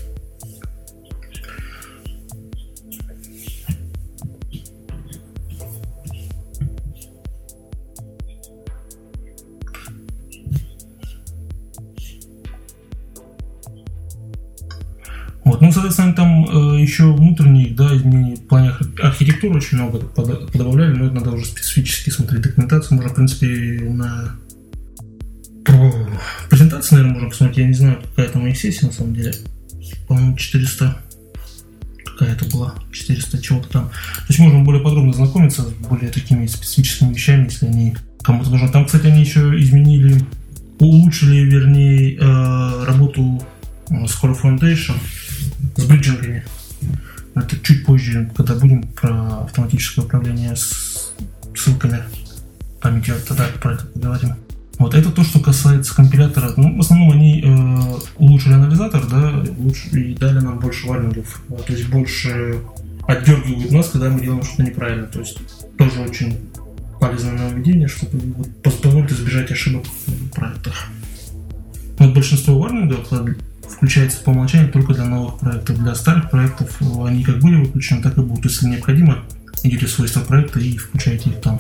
Вот. Ну, соответственно, там э, еще внутренних да, изменений в плане архитектуры очень много подобавляли, но это надо уже специфически смотреть документацию. Можно, в принципе, на презентации, наверное, можно посмотреть. Я не знаю, какая там их сессия, на самом деле. По-моему, 400 какая это была, 400 чего-то там. То есть можно более подробно знакомиться с более такими специфическими вещами, если они кому-то нужны. Там, кстати, они еще изменили, улучшили, вернее, э, работу Score Foundation с бриджингами. Это чуть позже, когда будем про автоматическое управление с ссылками идет, тогда про это поговорим. Вот это то, что касается компилятора. Ну, в основном они э, улучшили анализатор, да, и дали нам больше варнингов. То есть больше отдергивают нас, когда мы делаем что-то неправильно. То есть тоже очень полезное нововведение, чтобы вот, позволить избежать ошибок в проектах. Вот большинство варнингов включается по умолчанию только для новых проектов. Для старых проектов они как были выключены, так и будут. Если необходимо, идите в свойства проекта и включайте их там.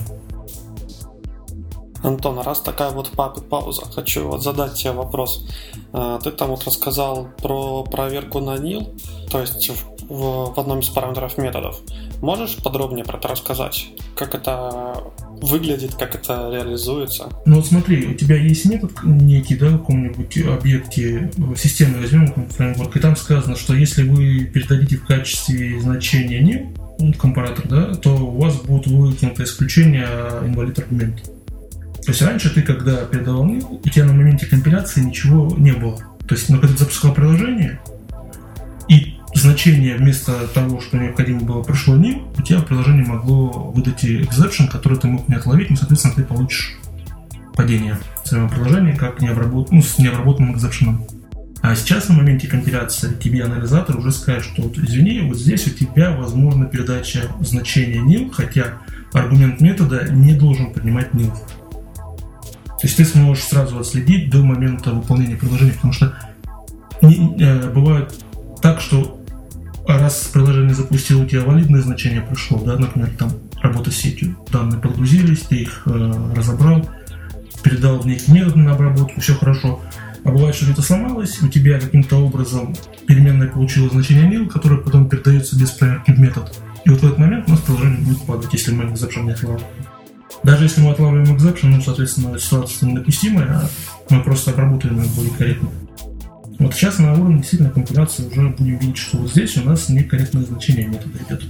Антон, раз такая вот пауза, хочу вот задать тебе вопрос. Э, ты там вот рассказал про проверку на nil, то есть в, в одном из параметров методов. Можешь подробнее про это рассказать? Как это выглядит, как это реализуется? Ну вот смотри, у тебя есть метод некий, да, в каком-нибудь объекте системы возьмем фреймворк, и там сказано, что если вы передадите в качестве значения new, ну, компаратор, да, то у вас будет выкинуто исключение инвалид аргумент. То есть раньше ты, когда передавал new, у тебя на моменте компиляции ничего не было. То есть, ну, когда ты запускал приложение, и значение вместо того, что необходимо было, пришло ним, у тебя приложение могло выдать exception, который ты мог не отловить, но, соответственно, ты получишь падение своего приложения как необработ... ну, с необработанным экзепшеном. А сейчас на моменте компиляции тебе анализатор уже скажет, что вот, извини, вот здесь у тебя возможна передача значения nil, хотя аргумент метода не должен принимать nil. То есть ты сможешь сразу отследить до момента выполнения приложения, потому что не, э, бывает так, что а раз приложение запустил, у тебя валидное значение пришло, да, например, там работа с сетью, данные подгрузились, ты их э, разобрал, передал в некий метод на обработку, все хорошо. А бывает, что где-то сломалось, у тебя каким-то образом переменная получила значение nil, которое потом передается без проверки в метод. И вот в этот момент у нас приложение будет падать, если мы exception не отлавливаем. Даже если мы отлавливаем exception, ну, соответственно, ситуация недопустимая, а мы просто обработаем ее более корректно. Вот сейчас на уровне действительно компиляции уже будем видеть, что вот здесь у нас некорректное значение метода идет.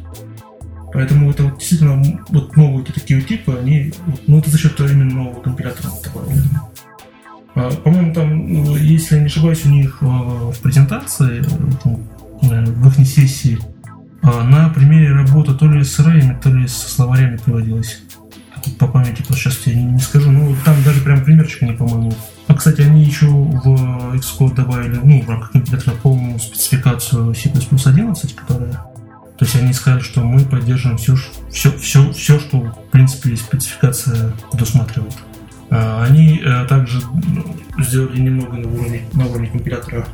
Поэтому это вот действительно вот новые вот такие типы, они, ну это за счет именно нового компилятора добавили. А, по-моему, там, ну, если я не ошибаюсь, у них а, в презентации, в их сессии, а, на примере работы то ли с array, то ли со словарями приводилось. По памяти просто сейчас я не скажу, ну там даже прям примерчик не, по-моему. А, кстати, они еще в Xcode добавили, ну, в рамках компилятора полную спецификацию C++ 11, которая то есть они сказали, что мы поддерживаем все, все, все, все что, в принципе, спецификация предусматривает. А, они э, также ну, сделали немного на уровне, на уровне компилятора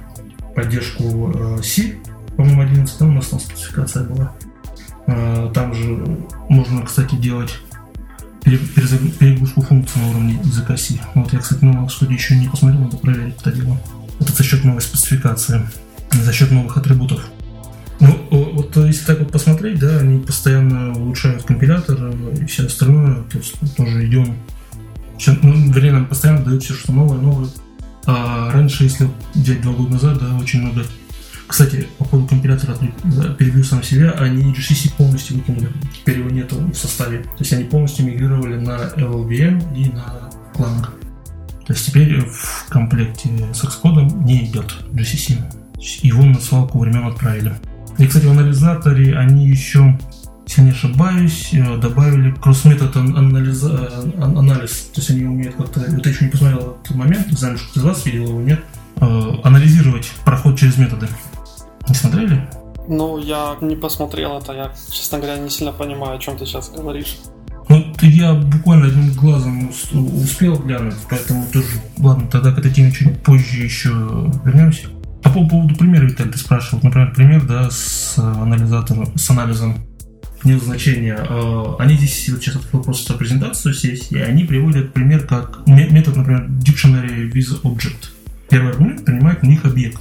поддержку э, C, по-моему, 11, там у нас там спецификация была. А, там же можно, кстати, делать перегрузку функций на уровне языка C. Вот я, кстати, на студии еще не посмотрел, надо проверить это дело. Это за счет новой спецификации, за счет новых атрибутов. Ну, вот если так вот посмотреть, да, они постоянно улучшают компилятор и все остальное, то есть тоже идем. Все, ну, вернее, нам постоянно дают все, что новое, новое. А раньше, если взять два года назад, да, очень много. Кстати, по поводу компилятора перебью сам себя, они GCC полностью выкинули. Теперь его нету в составе. То есть они полностью мигрировали на LLVM и на Clang. То есть теперь в комплекте с Xcode не идет GCC. Его на свалку времен отправили. И, кстати, в анализаторе они еще, если не ошибаюсь, э, добавили кросс-метод анализ, э, анализ. То есть они умеют как-то, вот я еще не посмотрел этот момент, не знаю, что из вас видел его, нет, э, анализировать проход через методы. Не смотрели? Ну, я не посмотрел это, я, честно говоря, не сильно понимаю, о чем ты сейчас говоришь. Ну, я буквально одним глазом успел глянуть, поэтому тоже, ладно, тогда к этой теме чуть позже еще вернемся. А по поводу примера, Виталий, ты спрашивал. Например, пример, да, с анализатором, с анализом нет значения. А, они здесь, вот сейчас открыл просто презентацию сессии, и они приводят пример как метод, например, dictionary with object. Первый аргумент принимает на них объект.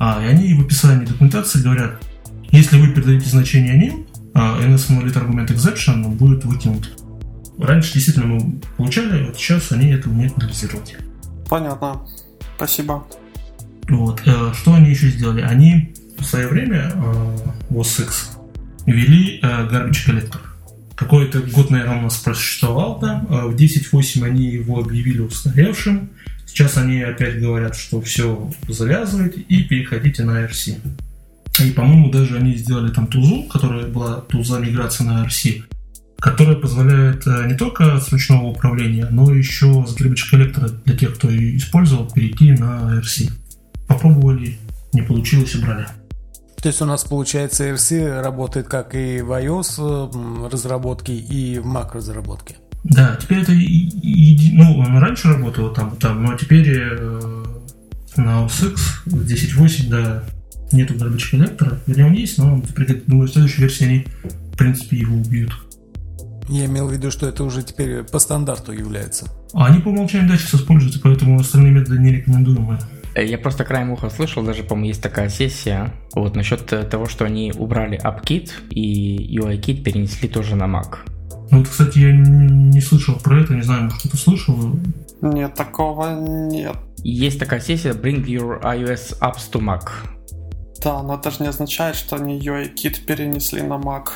А, и они в описании документации говорят, если вы передаете значение nil, ns monolith аргумент exception будет выкинут. Раньше действительно мы получали, вот сейчас они это умеют анализировать. Понятно. Спасибо. Вот. Э, что они еще сделали? Они в свое время э, в OS X ввели э, garbage collector. Какой-то год, наверное, у нас просуществовал там. В 10.8 они его объявили устаревшим. Сейчас они опять говорят, что все завязывайте и переходите на RC. И, по-моему, даже они сделали там тузу, которая была туза миграции на RC, которая позволяет не только с ручного управления, но еще с garbage коллектора для тех, кто использовал, перейти на RC попробовали, не получилось, убрали. То есть у нас получается RC работает как и в iOS разработке, и в Mac разработке. Да, теперь это ну, он раньше работал там, там, но теперь э, на OS X 10.8, да, нету garbage коллектора. Вернее, он есть, но думаю, в следующей версии они, в принципе, его убьют. Я имел в виду, что это уже теперь по стандарту является. А они по умолчанию дальше используются, поэтому остальные методы не рекомендуемы. Э, я просто краем уха слышал, даже, по-моему, есть такая сессия, вот, насчет э, того, что они убрали AppKit и UIKit перенесли тоже на Mac. Ну, вот, кстати, я не слышал про это, не знаю, может, кто-то слышал? Нет, такого нет. Есть такая сессия Bring Your iOS Apps to Mac. Да, но это же не означает, что они UIKit перенесли на Mac.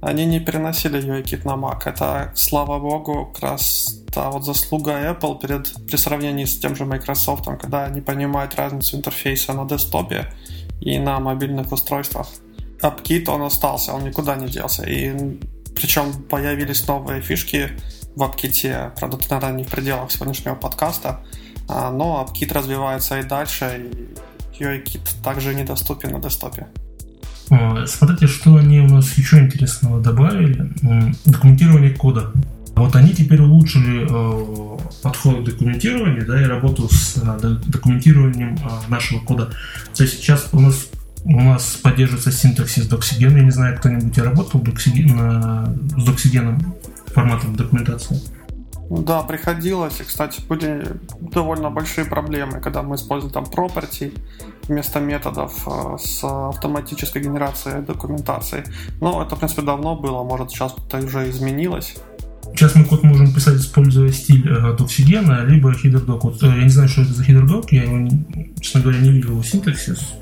Они не переносили UIKit на Mac. Это, слава богу, как раз та вот заслуга Apple перед, при сравнении с тем же Microsoft, когда они понимают разницу интерфейса на десктопе и на мобильных устройствах. AppKit, он остался, он никуда не делся. И причем появились новые фишки в AppKit, правда, это, наверное, не в пределах сегодняшнего подкаста, а, но AppKit развивается и дальше, и UIKit также недоступен на десктопе. Смотрите, что они у нас еще интересного добавили. Документирование кода. Вот они теперь улучшили э, подход к документированию, да, и работу с э, документированием э, нашего кода. То есть сейчас у нас у нас поддерживается синтаксис доксиген. Я не знаю, кто-нибудь работал доксиген, на, с доксигеном форматом документации. Да, приходилось. И, кстати, были довольно большие проблемы, когда мы использовали там property вместо методов э, с автоматической генерацией документации. Но это, в принципе, давно было. Может, сейчас это уже изменилось. Сейчас мы код можем писать, используя стиль э, Doxigena, либо HeaderDoc. Вот, э, я не знаю, что это за HeaderDoc, я его, честно говоря, не видел его синтаксис.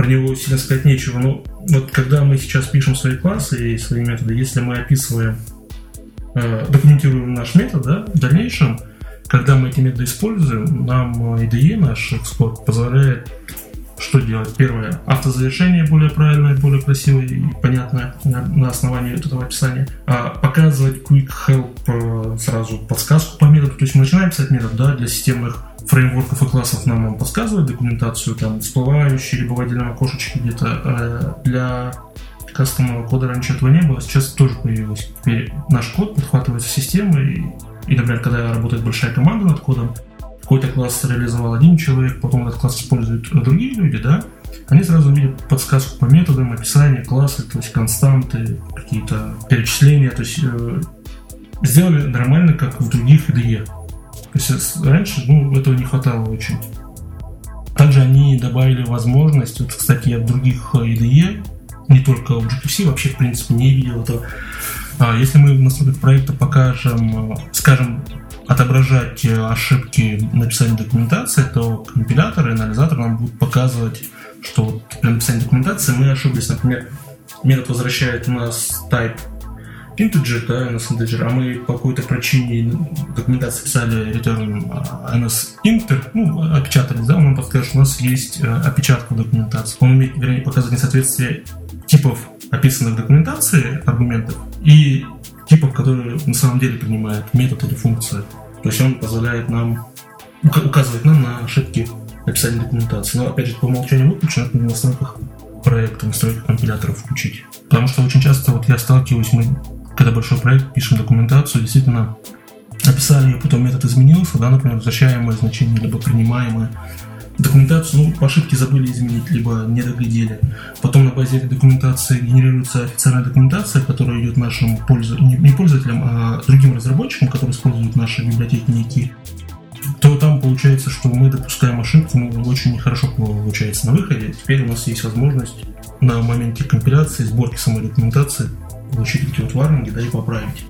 Про него сильно сказать нечего. Но вот когда мы сейчас пишем свои классы и свои методы, если мы описываем Э, документируем наш метод, да, в дальнейшем, когда мы эти методы используем, нам IDE, наш Xcode, позволяет что делать? Первое, автозавершение более правильное, более красивое и понятное на, на основании этого описания. А, показывать Quick Help э, сразу подсказку по методу. То есть мы начинаем писать метод да, для системных фреймворков и классов нам он подсказывает документацию, там, всплывающие, либо в отдельном окошечке где-то. Э, для кастомного кода раньше этого не было, сейчас тоже появилось. Теперь наш код подхватывается системой, и, например, когда работает большая команда над кодом, какой-то класс реализовал один человек, потом этот класс используют другие люди, да, они сразу видят подсказку по методам, описание класса, то есть константы, какие-то перечисления, то есть э, сделали нормально, как в других IDE. То есть раньше ну, этого не хватало очень. Также они добавили возможность, вот, кстати, от других IDE не только Objective-C, вообще, в принципе, не видел этого. А если мы в настройках проекта покажем, скажем, отображать ошибки написания документации, то компилятор и анализатор нам будут показывать, что при написании документации мы ошиблись. Например, метод возвращает у нас type integer, да, NS integer, а мы по какой-то причине документации писали return NS inter, ну, опечатали, да, он нам подскажет, что у нас есть э, опечатка документации. Он умеет, вернее, показывать несоответствие типов описанных в документации аргументов и типов, которые на самом деле принимает метод или функция. То есть он позволяет нам, указывает нам на ошибки написания документации. Но опять же, по умолчанию выключено, это в настройках проекта, настройках компиляторов включить. Потому что очень часто вот я сталкиваюсь, мы когда большой проект, пишем документацию, действительно описали ее, потом метод изменился, да, например, возвращаемое значение, либо принимаемое, документацию, ну, по ошибке забыли изменить, либо не доглядели. Потом на базе этой документации генерируется официальная документация, которая идет нашим пользователям, не пользователям, а другим разработчикам, которые используют наши библиотеки то там получается, что мы допускаем ошибку, ну, очень нехорошо получается на выходе. Теперь у нас есть возможность на моменте компиляции, сборки самой документации получить эти вот варнинги, да, и поправить.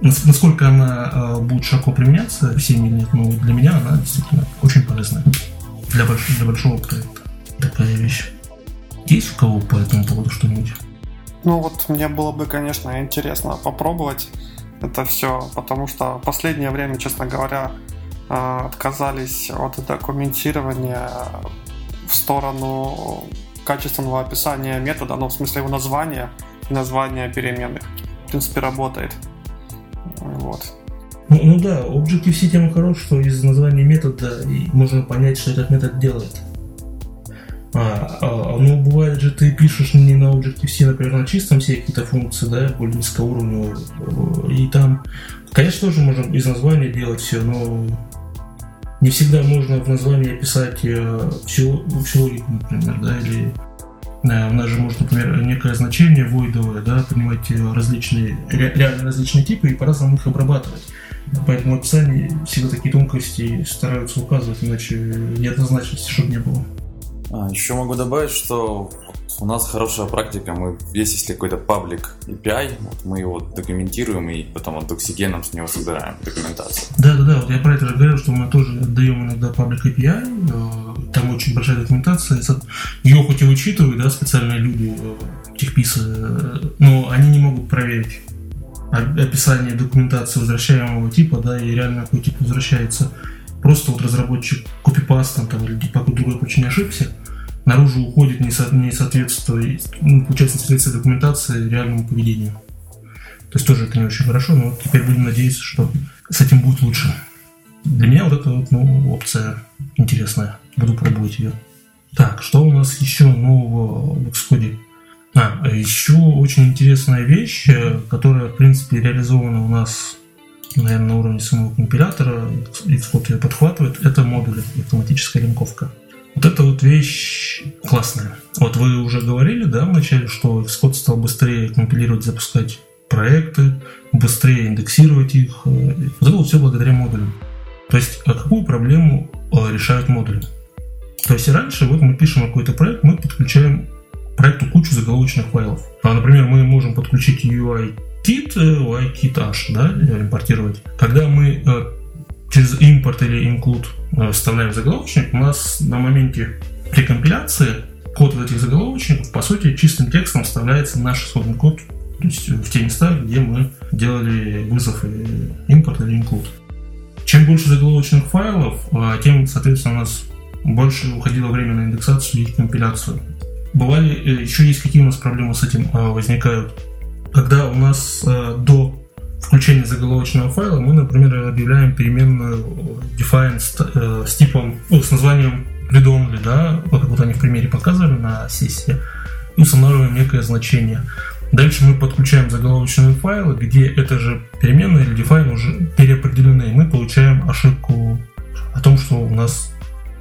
Насколько она э, будет широко применяться всеми или нет, ну, для меня она действительно очень полезная для, больш... для большого проекта. Такая вещь. Есть у кого по этому поводу что-нибудь? Ну вот мне было бы, конечно, интересно попробовать это все, потому что в последнее время, честно говоря, а, отказались от документирования в сторону качественного описания метода, ну, в смысле его названия и названия переменных. В принципе, работает. Вот. Ну, ну да, Objective-C тема хорош, что из названия метода можно понять, что этот метод делает. А, а, ну, бывает же, ты пишешь не на Objective-C, например, на чистом C какие-то функции, да, более низкоуровневые, и там, конечно, тоже можно из названия делать все, но не всегда можно в названии описать э, всю, всю логику, например, да, или э, у нас же может, например, некое значение войдовое, да, принимать различные, реально различные типы и по-разному их обрабатывать. Поэтому описание всегда такие тонкости стараются указывать, иначе неоднозначности, чтобы не было. А, еще могу добавить, что у нас хорошая практика. Мы, есть если какой-то паблик API, вот мы его документируем и потом от Doxygen с него собираем документацию. Да, да, да. Вот я про это говорил, что мы тоже отдаем иногда паблик API. Э, там очень большая документация. Ее хоть и учитывают, да, специальные люди, э, техписы, э, но они не могут проверить описание документации возвращаемого типа, да, и реально какой тип возвращается. Просто вот разработчик копипастом там или по какой-то другой причине ошибся, наружу уходит не, со, не соответствует, ну, получается, не соответствует документации реальному поведению. То есть тоже это не очень хорошо, но теперь будем надеяться, что с этим будет лучше. Для меня вот это вот, ну, опция интересная. Буду пробовать ее. Так, что у нас еще нового в Xcode? А, еще очень интересная вещь, э, которая, в принципе, реализована у нас, наверное, на уровне самого компилятора, Xcode ее подхватывает, это модули, автоматическая линковка. Вот эта вот вещь классная. Вот вы уже говорили, да, вначале, что Xcode стал быстрее компилировать, запускать проекты, быстрее индексировать их. Вот это вот все благодаря модулям. То есть, а какую проблему решают модули? То есть, раньше вот мы пишем какой-то проект, мы подключаем проекту кучу заголовочных файлов. А, например, мы можем подключить UI kit, UI kit h, да, импортировать. Когда мы через импорт или include вставляем заголовочник, у нас на моменте при компиляции код из этих заголовочников, по сути, чистым текстом вставляется наш исходный код, то есть в те места, где мы делали вызов импорт или include. Чем больше заголовочных файлов, а, тем, соответственно, у нас больше уходило время на индексацию и компиляцию. Бывали, э, еще есть какие у нас проблемы с этим возникают. Когда у нас до включения заголовочного файла мы, например, объявляем переменную define с, э, с типом, ну, с названием read-only, да, вот как вот они в примере показывали на сессии, и устанавливаем некое значение. Дальше мы подключаем заголовочные файлы, где это же переменная или define уже переопределены, и мы получаем ошибку о том, что у нас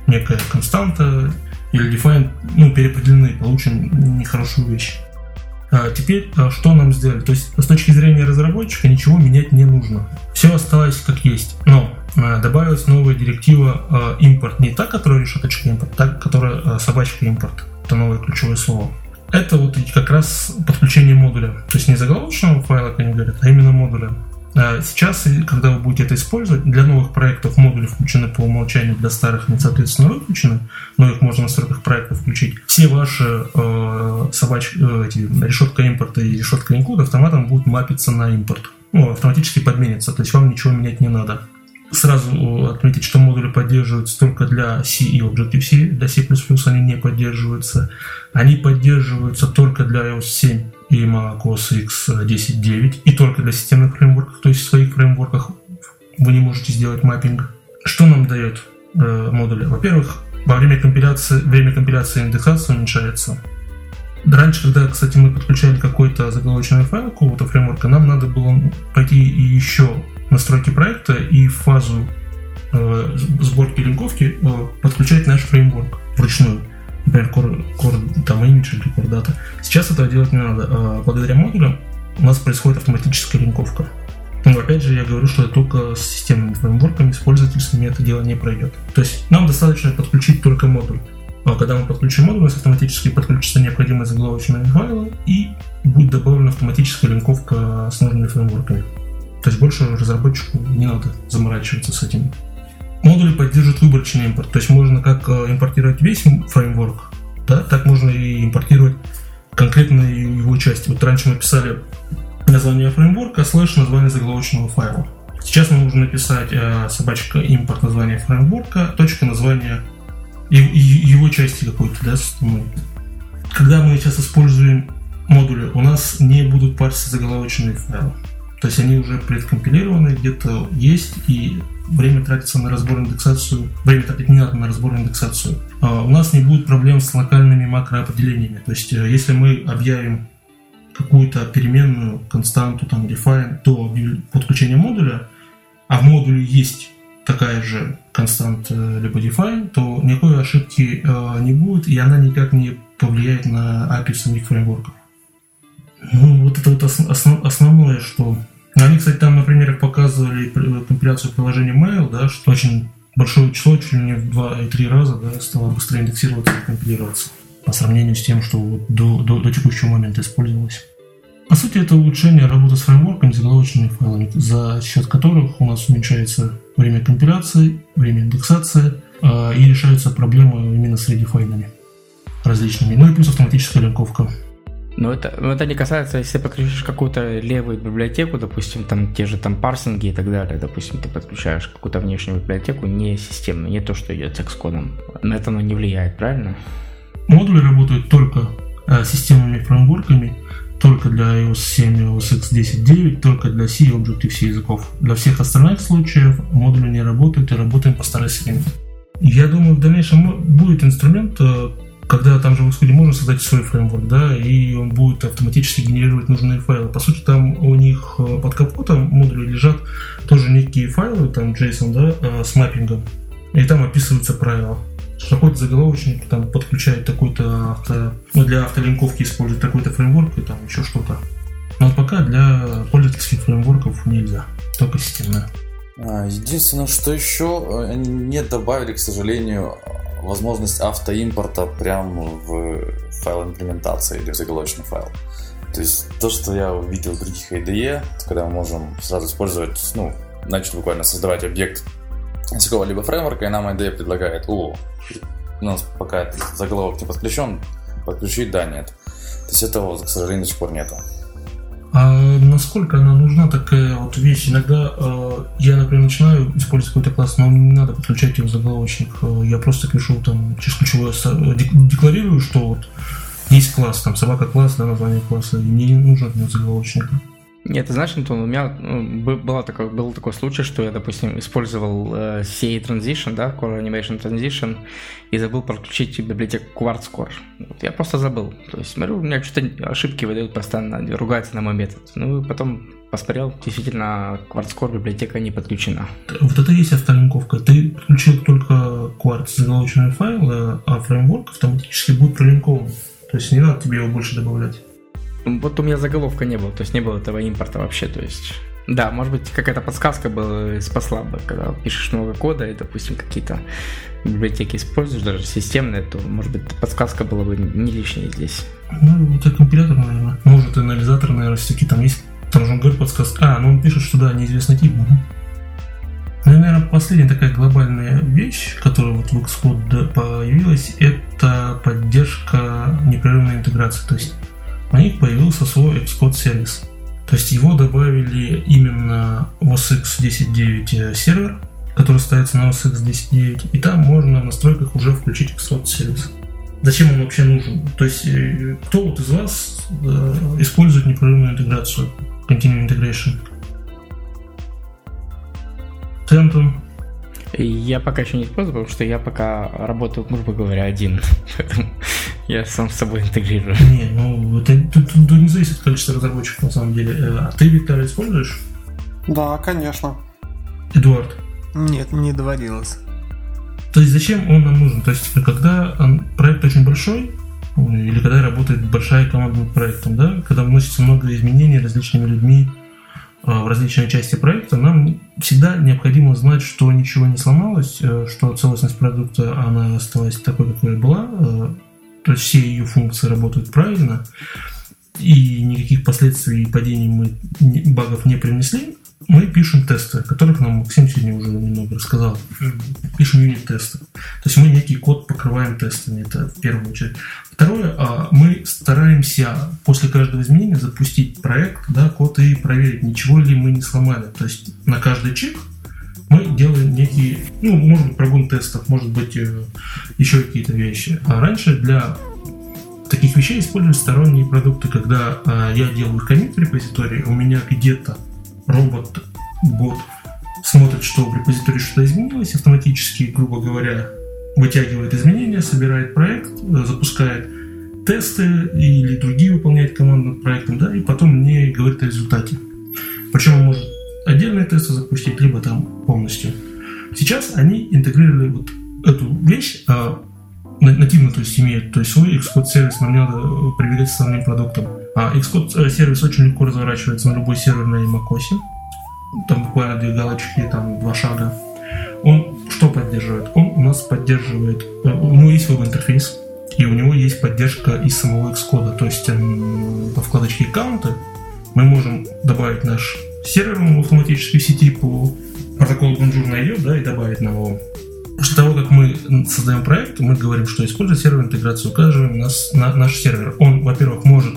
некая константа или define ну, переопределены, получим нехорошую вещь. А теперь а, что нам сделали? То есть с точки зрения разработчика ничего менять не нужно. Все осталось как есть. Но а, добавилась новая директива импорт. Не та, которая решеточка импорт, та, которая собачка импорт. Это новое ключевое слово. Это вот как раз подключение модуля. То есть не заголовочного файла, как они говорят, а именно модуля. Сейчас, когда вы будете это использовать, для новых проектов модули включены по умолчанию, для старых они, соответственно, выключены, но их можно в настройках проекта включить. Все ваши э, э, решетка импорта и решетка инклюда автоматом будут мапиться на импорт. Ну, автоматически подменится, то есть вам ничего менять не надо. Сразу отметить, что модули поддерживаются только для C и Objective-C, для C++ они не поддерживаются. Они поддерживаются только для iOS 7 и macOS X 10.9 и только для системных фреймворков, то есть в своих фреймворках вы не можете сделать маппинг. Что нам дает э, модули? Во-первых, во время компиляции, время компиляции индексации уменьшается. Раньше, когда, кстати, мы подключали какой-то заголовочный файл какого-то фреймворка, нам надо было пойти и еще настройки проекта и в фазу э, сборки линковки э, подключать наш фреймворк вручную. Например, core, core там, image или core data. Сейчас этого делать не надо. А благодаря модулям у нас происходит автоматическая линковка. Но опять же, я говорю, что это только с системными фреймворками, с пользовательскими это дело не пройдет. То есть нам достаточно подключить только модуль. А когда мы подключим модуль, у нас автоматически подключится необходимые заголовочные файлы и будет добавлена автоматическая линковка с нужными фреймворками. То есть больше разработчику не надо заморачиваться с этим. Модули поддерживают выборочный импорт. То есть можно как э, импортировать весь фреймворк, да, так можно и импортировать конкретные его части. Вот раньше мы писали название фреймворка слэш название заголовочного файла. Сейчас мы можем написать э, собачка импорт название фреймворка, точка названия его части какой-то, да, Когда мы сейчас используем модули, у нас не будут парситься заголовочные файлы. То есть они уже предкомпилированы, где-то есть, и время тратится на разбор индексацию, время тратить не надо на разбор индексацию. А у нас не будет проблем с локальными макроопределениями. То есть э, если мы объявим какую-то переменную константу, там, define до подключения модуля, а в модуле есть такая же константа либо define, то никакой ошибки э, не будет, и она никак не повлияет на API самих фреймворков. Ну, вот это вот основ, основное, что... Они, кстати, там на примерах показывали компиляцию приложения Mail, да, что очень большое число, чуть ли не в 2 и 3 раза, да, стало быстрее индексироваться и компилироваться по сравнению с тем, что вот до, до, до текущего момента использовалось. По сути, это улучшение работы с фреймворками, заголовочными файлами, за счет которых у нас уменьшается время компиляции, время индексации э, и решаются проблемы именно с редефайнами различными. Ну и плюс автоматическая линковка но это, но это не касается, если подключишь какую-то левую библиотеку, допустим, там те же там парсинги и так далее, допустим, ты подключаешь какую-то внешнюю библиотеку, не системную, не то, что идет с Xcode. На это оно не влияет, правильно? Модули работают только э, системными фреймворками, только для iOS 7 и iOS X 10.9, только для C и Objective-C языков. Для всех остальных случаев модули не работают и работаем по старой схеме. Я думаю, в дальнейшем будет инструмент, э, когда там же в исходе можно создать свой фреймворк, да, и он будет автоматически генерировать нужные файлы. По сути, там у них э, под капотом модули лежат тоже некие файлы, там JSON, да, э, с маппингом, и там описываются правила. Какой-то заголовочник там подключает такой-то авто, ну, для автолинковки использует такой-то фреймворк и там еще что-то. Но пока для пользовательских фреймворков нельзя, только системная. А, единственное, что еще они не добавили, к сожалению, возможность автоимпорта прямо в файл имплементации или в заголовочный файл. То есть то, что я увидел в других IDE, когда мы можем сразу использовать, ну, начать буквально создавать объект из какого-либо фреймворка, и нам IDE предлагает, о, у нас пока этот заголовок не подключен, подключить, да, нет. То есть этого, к сожалению, до сих пор нету. А насколько она нужна такая вот вещь? Иногда э, я, например, начинаю использовать какой-то класс, но мне не надо подключать его в заголовочник. Э, я просто пишу там через ключевое, декларирую, что вот есть класс, там собака класс, да, название класса, и мне не нужен от заголовочника. Нет, ты знаешь, Антон, у меня ну, была такой, был такой случай, что я, допустим, использовал э, CA Transition, да, Core Animation Transition, и забыл подключить библиотеку Quartz Core. Вот, я просто забыл. То есть, смотрю, у меня что-то ошибки выдают постоянно, ругаются на мой метод. Ну, и потом посмотрел, действительно, Quartz Core библиотека не подключена. Вот это и есть автолинковка. Ты подключил только Quartz заголовочные файлы, а фреймворк автоматически будет пролинкован. То есть не надо тебе его больше добавлять. Вот у меня заголовка не было, то есть не было этого импорта вообще, то есть... Да, может быть, какая-то подсказка была, спасла бы, когда пишешь много кода и, допустим, какие-то библиотеки используешь, даже системные, то, может быть, подсказка была бы не лишней здесь. Ну, это компилятор, наверное. Может, анализатор, наверное, всякие там есть. Там же он говорит подсказка. А, ну он пишет, что да, неизвестный тип. Угу. Ну, наверное, последняя такая глобальная вещь, которая вот в Xcode появилась, это поддержка непрерывной интеграции. То есть у них появился свой Xcode сервис. То есть его добавили именно в OS X 10.9 сервер, который ставится на OS X 10.9, и там можно в настройках уже включить Xcode сервис. Зачем он вообще нужен? То есть э, кто вот из вас э, использует непрерывную интеграцию, Continuous Integration? Тентон? Я пока еще не использую, потому что я пока работаю, грубо говоря, один. я сам с собой интегрирую. Не, ну это тут, тут не зависит от количества разработчиков на самом деле. Э, а ты, Виктор, используешь? Да, конечно. Эдуард? Нет, не доводилось. То есть зачем он нам нужен? То есть когда проект очень большой, или когда работает большая команда над проектом, да, когда вносится много изменений различными людьми э, в различные части проекта, нам всегда необходимо знать, что ничего не сломалось, э, что целостность продукта, она осталась такой, какой была, то есть все ее функции работают правильно, и никаких последствий падений мы багов не принесли, мы пишем тесты, о которых нам Максим сегодня уже немного рассказал. Пишем юнит-тесты. То есть мы некий код покрываем тестами, это в первую очередь. Второе, а, мы стараемся после каждого изменения запустить проект, да, код и проверить, ничего ли мы не сломали. То есть на каждый чип мы делаем некие, ну, может быть, прогон тестов, может быть, э, еще какие-то вещи. А раньше для таких вещей использовались сторонние продукты, когда э, я делаю коммит в репозитории, у меня где-то робот, бот смотрит, что в репозитории что-то изменилось, автоматически, грубо говоря, вытягивает изменения, собирает проект, запускает тесты или другие выполняет команды над проектом, да, и потом мне говорит о результате. Причем он может отдельные тесты запустить, либо там полностью. Сейчас они интегрировали вот эту вещь а, нативно, то есть имеют, то есть свой Xcode сервис нам не надо прибегать к основным продуктам. А Xcode э, сервис очень легко разворачивается на любой серверной macOS. Там буквально две галочки, там два шага. Он что поддерживает? Он у нас поддерживает, э, у него есть веб-интерфейс, и у него есть поддержка из самого Xcode. То есть эм, по вкладочке аккаунта мы можем добавить наш сервером автоматической сети по протоколу Bonjour найдет, да, и добавить нового. После того, как мы создаем проект, мы говорим, что используя серверную интеграцию, указываем нас на наш сервер. Он, во-первых, может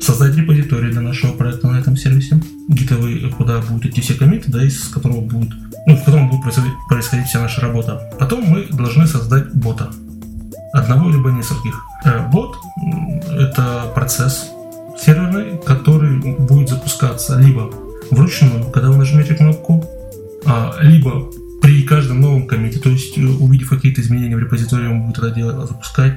создать репозиторий для нашего проекта на этом сервисе, гитовый, куда будут идти все комиты, да, из которого будет, ну, в котором будет происходить, происходить вся наша работа. Потом мы должны создать бота. Одного либо нескольких. Э, бот — это процесс серверный, который будет запускаться либо вручную, когда вы нажмете кнопку, а, либо при каждом новом комите, то есть э, увидев какие-то изменения в репозитории, он будет это дело запускать,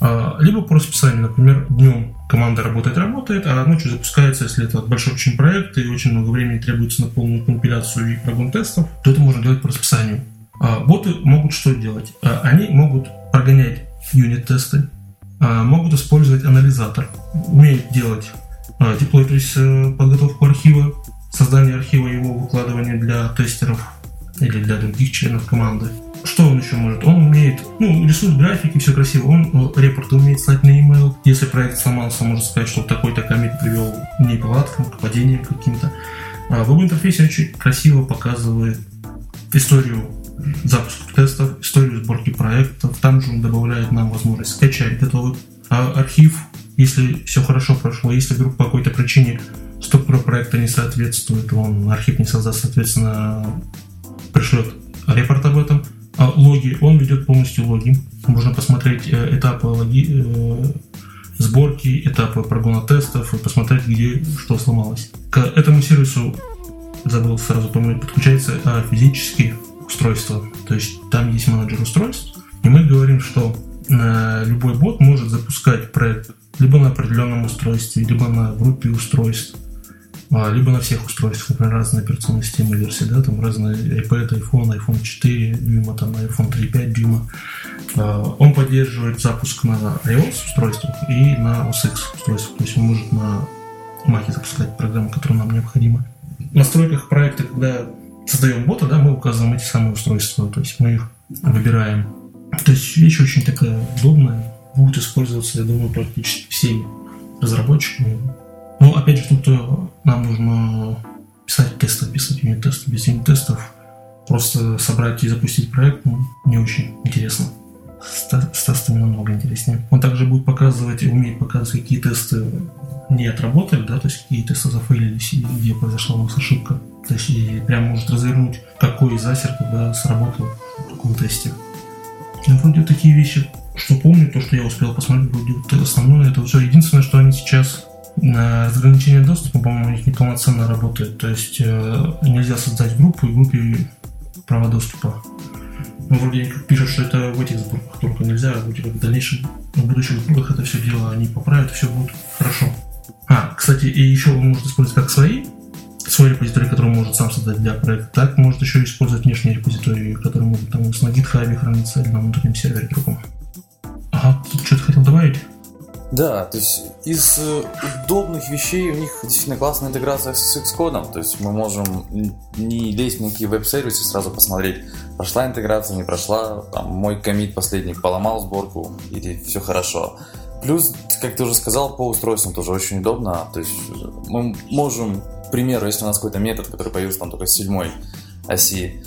а, либо по расписанию, например, днем команда работает, работает, а ночью запускается, если это большой очень проект и очень много времени требуется на полную компиляцию и прогон тестов, то это можно делать по расписанию. А, боты могут что делать? Они могут прогонять юнит-тесты, могут использовать анализатор, умеют делать Deploy, то есть подготовку архива, создание архива, его выкладывание для тестеров или для других членов команды. Что он еще может? Он умеет, ну, рисует графики, все красиво. Он ну, репорты умеет слать на e-mail. Если проект сломался, может сказать, что такой-то комит привел к неполадкам, к падениям каким-то. А в интерфейсе очень красиво показывает историю запуска тестов, историю сборки проектов. Там же он добавляет нам возможность скачать готовый а архив, если все хорошо прошло. Если вдруг по какой-то причине структура проекта не соответствует, он архив не создаст, соответственно, пришлет репорт об этом. А логи, он ведет полностью логи. Можно посмотреть э, этапы логи, э, сборки, этапы прогона тестов и посмотреть, где что сломалось. К этому сервису, забыл сразу помнить, подключается а, физические устройства. То есть там есть менеджер устройств, и мы говорим, что э, любой бот может запускать проект либо на определенном устройстве, либо на группе устройств. А, либо на всех устройствах, например, разные операционные системы версии, да, там разные iPad, iPhone, iPhone 4 дюйма, там iPhone 3.5 дюйма. А, он поддерживает запуск на iOS устройствах и на OS X устройствах, то есть он может на Mac запускать программу, которая нам необходима. В настройках проекта, когда создаем бота, да, мы указываем эти самые устройства, то есть мы их выбираем. То есть вещь очень такая удобная, будет использоваться, я думаю, практически всеми разработчиками, ну, опять же, тут э, нам нужно писать тесты, писать юнит-тесты. Без юнит-тестов просто собрать и запустить проект ну, не очень интересно. С, тестами намного интереснее. Он также будет показывать, умеет показывать, какие тесты не отработали, да, то есть какие тесты зафейлились и где произошла у нас ошибка. То есть и прям может развернуть, какой засер когда сработал в каком тесте. Ну, вроде такие вещи, что помню, то, что я успел посмотреть, вроде основное, это все. Единственное, что они сейчас Разграничение доступа, по-моему, у них неполноценно работает. То есть э, нельзя создать группу и группе права доступа. Ну, вроде пишут, что это в этих сборках только нельзя, а вроде как в дальнейшем, в будущих сборках это все дело они поправят, все будет хорошо. А, кстати, и еще он может использовать как свои, свой репозиторий, который он может сам создать для проекта, так может еще использовать внешние репозитории, которые могут там на GitHub храниться или на внутреннем сервере другом. Ага, тут что-то хотел добавить? Да, то есть из э, удобных вещей у них действительно классная интеграция с Xcode, то есть мы можем не лезть в никакие веб-сервисы, сразу посмотреть, прошла интеграция, не прошла, там мой комит последний поломал сборку или все хорошо. Плюс, как ты уже сказал, по устройствам тоже очень удобно, то есть мы можем, к примеру, если у нас какой-то метод, который появился там только с седьмой оси,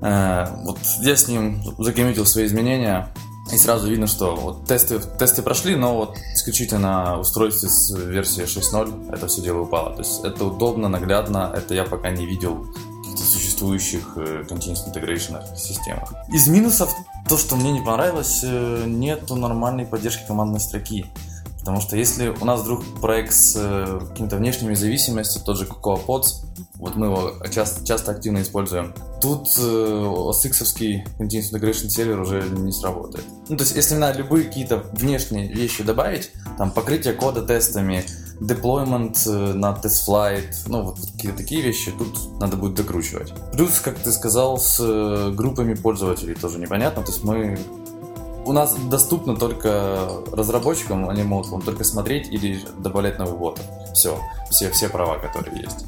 э, вот я с ним закоммитил свои изменения, и сразу видно, что вот тесты, тесты прошли, но вот исключительно устройстве с версии 6.0 это все дело упало. То есть это удобно, наглядно, это я пока не видел каких-то существующих э, continuous integration системах. Из минусов то, что мне не понравилось, э, нету нормальной поддержки командной строки. Потому что если у нас вдруг проект с э, какими-то внешними зависимостями, тот же Cocoa Pods, вот мы его часто, часто активно используем, тут э, OSX-овский Continuous Integration сервер уже не сработает. Ну, то есть, если надо любые какие-то внешние вещи добавить, там, покрытие кода тестами, deployment э, на TestFlight, ну, вот какие-то такие вещи, тут надо будет докручивать. Плюс, как ты сказал, с э, группами пользователей тоже непонятно, то есть мы у нас доступно только разработчикам, они могут вам только смотреть или добавлять новый бот. Все, все, все права, которые есть.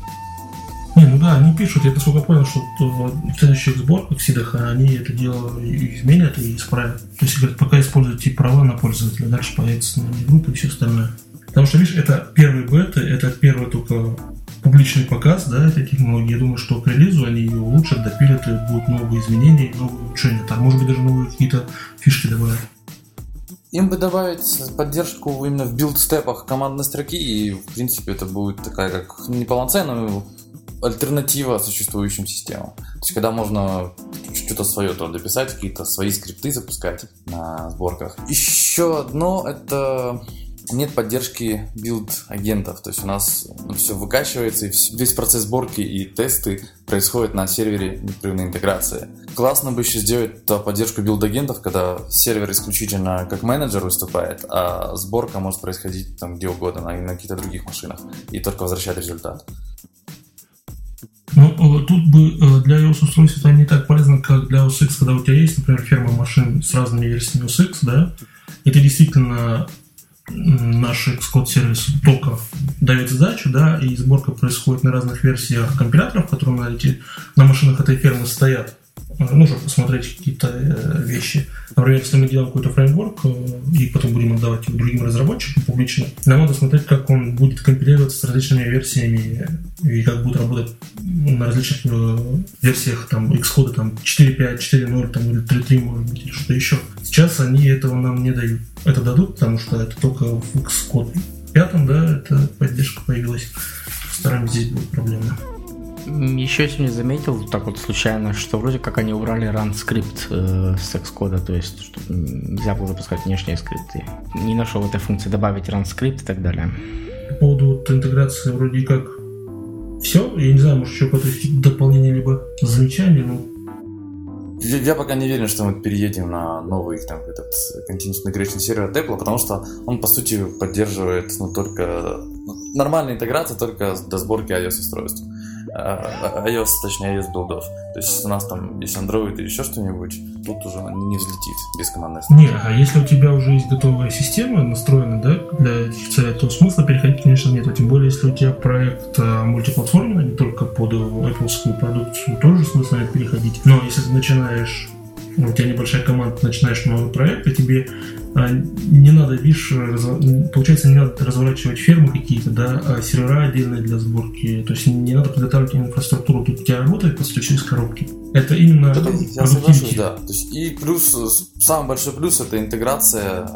Не, ну да, они пишут, я насколько понял, что в следующих сборках Сидаха они это дело изменят и исправят. То есть, говорят, пока используйте права на пользователя, дальше появится на группы и все остальное. Потому что, видишь, это первый бета, это первый только публичный показ да, этой технологии. Я думаю, что к релизу они ее улучшат, допилят, и будут новые изменения, новые улучшения. Там, может быть, даже новые какие-то фишки добавят. Им бы добавить поддержку именно в билд-степах командной строки, и, в принципе, это будет такая как неполноценная альтернатива существующим системам. То есть, когда можно что-то свое то дописать, какие-то свои скрипты запускать на сборках. Еще одно это нет поддержки билд-агентов. То есть у нас все выкачивается, и весь процесс сборки и тесты происходят на сервере непрерывной интеграции. Классно бы еще сделать поддержку билд-агентов, когда сервер исключительно как менеджер выступает, а сборка может происходить там где угодно, на каких-то других машинах, и только возвращать результат. Ну, э, тут бы э, для iOS устройств это не так полезно, как для OS X, когда у тебя есть, например, ферма машин с разными версиями OS X, да, это действительно наш Xcode сервис только дает задачу, да, и сборка происходит на разных версиях компиляторов, которые на, эти, на машинах этой фермы стоят. Нужно посмотреть какие-то э, вещи. Например, если мы делаем какой-то фреймворк э, и потом будем отдавать его другим разработчикам публично, нам надо смотреть, как он будет компилироваться с различными версиями и как будет работать на различных э, версиях там Xcode там 4.5, 4.0 там, или 3.3 может быть, или что-то еще. Сейчас они этого нам не дают. Это дадут, потому что это только в Xcode пятом, да, эта поддержка появилась. Стараем здесь будут проблемы. Еще сегодня заметил, так вот случайно, что вроде как они убрали run скрипт э, с Xcode, то есть чтобы нельзя было запускать внешние скрипты. Не нашел этой функции добавить run скрипт и так далее. По поводу вот, интеграции вроде как все. Я не знаю, может еще какое-то дополнение либо замечание, но я, я пока не уверен, что мы переедем на новый там, этот Continuous Integration сервер от Apple, потому что он, по сути, поддерживает ну, только ну, нормальная интеграция только до сборки iOS-устройств. А, iOS, точнее, iOS билдов. То есть у нас там есть Android или еще что-нибудь, тут уже не взлетит без командной строки. Не, а если у тебя уже есть готовая система настроена, да, для целей, то смысла переходить, конечно, нет. А тем более, если у тебя проект а, мультиплатформенный, не только под Apple продукцию, тоже смысла нет переходить. Но если ты начинаешь у тебя небольшая команда, начинаешь новый проект, и тебе а, не надо, видишь, раз, получается, не надо разворачивать фермы какие-то, да, а сервера отдельные для сборки. То есть не надо подготавливать инфраструктуру. Тут у тебя работает, по сути, через коробки. Это именно это, Я соглашусь, да. То есть, и плюс, самый большой плюс это интеграция,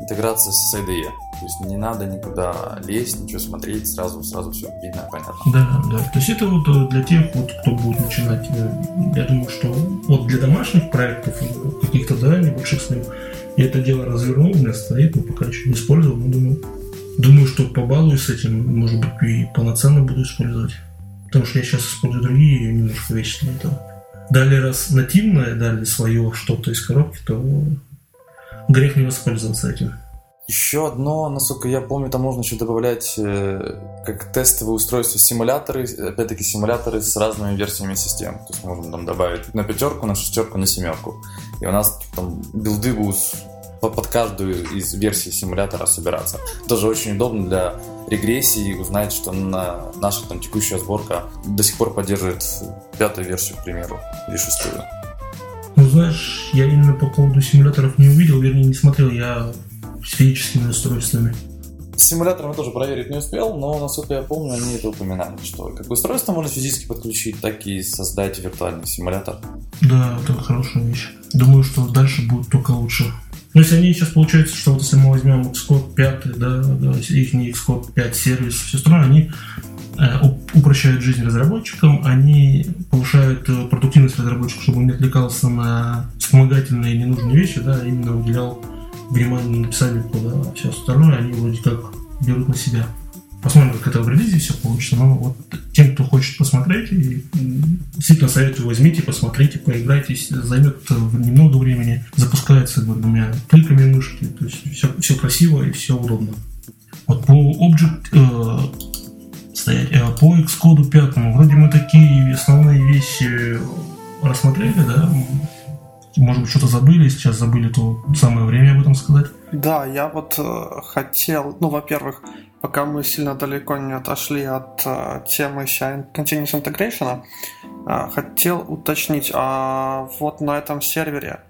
интеграция с IDE. То есть не надо никуда лезть, ничего смотреть, сразу, сразу все видно, понятно. Да, да. То есть это вот э, для тех, вот, кто будет начинать. Э, я думаю, что вот для домашних проектов, э, каких-то, да, небольших своих, я это дело развернул, у меня стоит, но пока еще не использовал, но думаю, думаю, что побалуюсь с этим, может быть, и полноценно буду использовать. Потому что я сейчас использую другие немножко вещи для этого. Далее, раз нативное, дали свое что-то из коробки, то грех не воспользоваться этим. Еще одно, насколько я помню, там можно еще добавлять э, как тестовые устройства симуляторы, опять-таки симуляторы с разными версиями систем. То есть можно там добавить на пятерку, на шестерку, на семерку. И у нас там билды будут под каждую из версий симулятора собираться. Тоже очень удобно для регрессии узнать, что на наша там текущая сборка до сих пор поддерживает пятую версию, к примеру, или шестую. Ну, знаешь, я именно по поводу симуляторов не увидел, вернее, не смотрел. Я с физическими устройствами. Симулятором я тоже проверить не успел, но, насколько я помню, они это упоминали, что как устройство можно физически подключить, так и создать виртуальный симулятор. Да, это хорошая вещь. Думаю, что дальше будет только лучше. Но если они сейчас получается, что вот если мы возьмем Xcode 5, да, да их не Xcode 5 сервис, все остальное, они э, упрощают жизнь разработчикам, они повышают э, продуктивность разработчиков, чтобы он не отвлекался на вспомогательные ненужные вещи, да, а именно уделял внимание написанию кода, а все остальное они вроде как берут на себя. Посмотрим, как это в релизе все получится. Но вот тем, кто хочет посмотреть, и действительно советую, возьмите, посмотрите, поиграйте. Займет немного времени. Запускается двумя кликами мышки. То есть все, все красиво и все удобно. Вот по Object э, стоять, э, по Xcode 5 вроде мы такие основные вещи рассмотрели, да, может быть, что-то забыли, сейчас забыли, то самое время об этом сказать. Да, я вот э, хотел, ну, во-первых, пока мы сильно далеко не отошли от э, темы Continuous Integration, э, хотел уточнить, а вот на этом сервере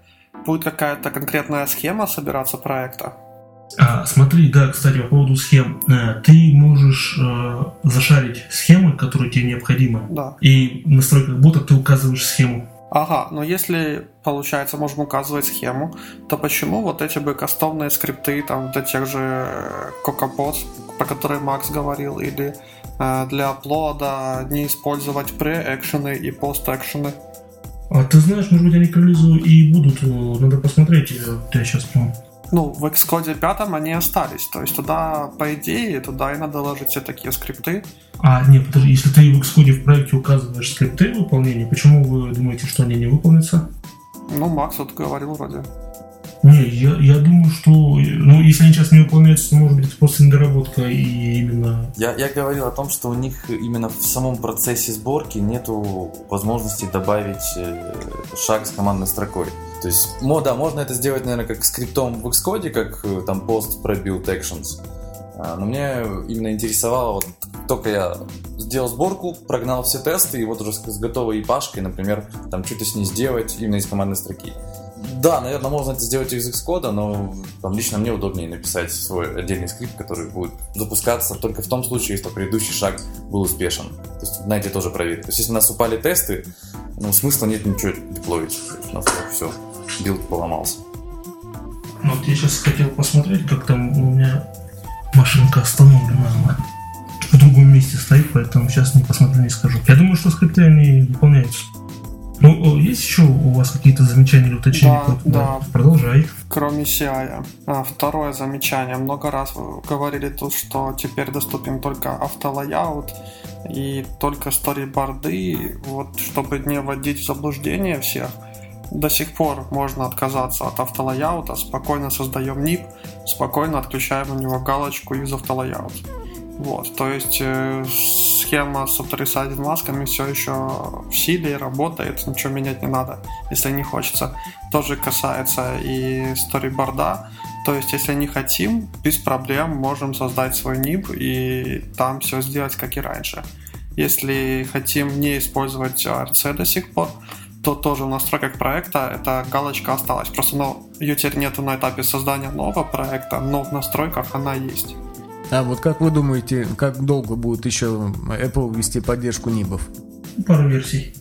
будет какая-то конкретная схема собираться проекта? А, смотри, да, кстати, по поводу схем. Э, ты можешь э, зашарить схемы, которые тебе необходимы. Да. И в настройках бота ты указываешь схему. Ага, но если, получается, можем указывать схему, то почему вот эти бы кастомные скрипты там для тех же CocoaPods, про которые Макс говорил, или э, для аплода не использовать pre-экшены и пост-экшены? А ты знаешь, может быть, они к релизу и будут, надо посмотреть, я сейчас прям ну, в Xcode 5 они остались. То есть туда, по идее, туда и надо ложить все такие скрипты. А, нет, подожди, если ты в Xcode в проекте указываешь скрипты выполнения, почему вы думаете, что они не выполнятся? Ну, Макс вот говорил вроде. Не, я, я думаю, что, ну, если они сейчас не выполняются, то, может быть, просто недоработка и именно... Я, я говорил о том, что у них именно в самом процессе сборки нету возможности добавить э, шаг с командной строкой. То есть, да, можно это сделать, наверное, как скриптом в Xcode, как э, там post про build actions. А, но мне именно интересовало, вот только я сделал сборку, прогнал все тесты, и вот уже с готовой ипашкой, например, там что-то с ней сделать именно из командной строки. Да, наверное, можно это сделать из Xcode, но там, лично мне удобнее написать свой отдельный скрипт, который будет запускаться только в том случае, если предыдущий шаг был успешен. То есть на эти тоже проверить. То есть если у нас упали тесты, ну, смысла нет ничего деплоить. У нас все, build поломался. Ну, вот я сейчас хотел посмотреть, как там у меня машинка остановлена. В другом месте стоит, поэтому сейчас не посмотрю, не скажу. Я думаю, что скрипты они выполняются. Есть еще у вас какие-то замечания или уточнения? Да, да. Продолжай. Кроме CI. А, второе замечание. Много раз вы говорили тут, что теперь доступен только автолайаут и только сториборды. Вот, чтобы не вводить в заблуждение всех, до сих пор можно отказаться от автолайаута, спокойно создаем нип, спокойно отключаем у него галочку из автолайаут. Вот, то есть э, схема с авторисайдед масками все еще в силе, работает, ничего менять не надо, если не хочется. Тоже касается и сториборда, то есть если не хотим, без проблем можем создать свой нип и там все сделать как и раньше. Если хотим не использовать RC до сих пор, то тоже в настройках проекта эта галочка осталась. Просто ну, ее теперь нету на этапе создания нового проекта, но в настройках она есть. А вот как вы думаете, как долго будет еще Apple вести поддержку нибов? Пару версий.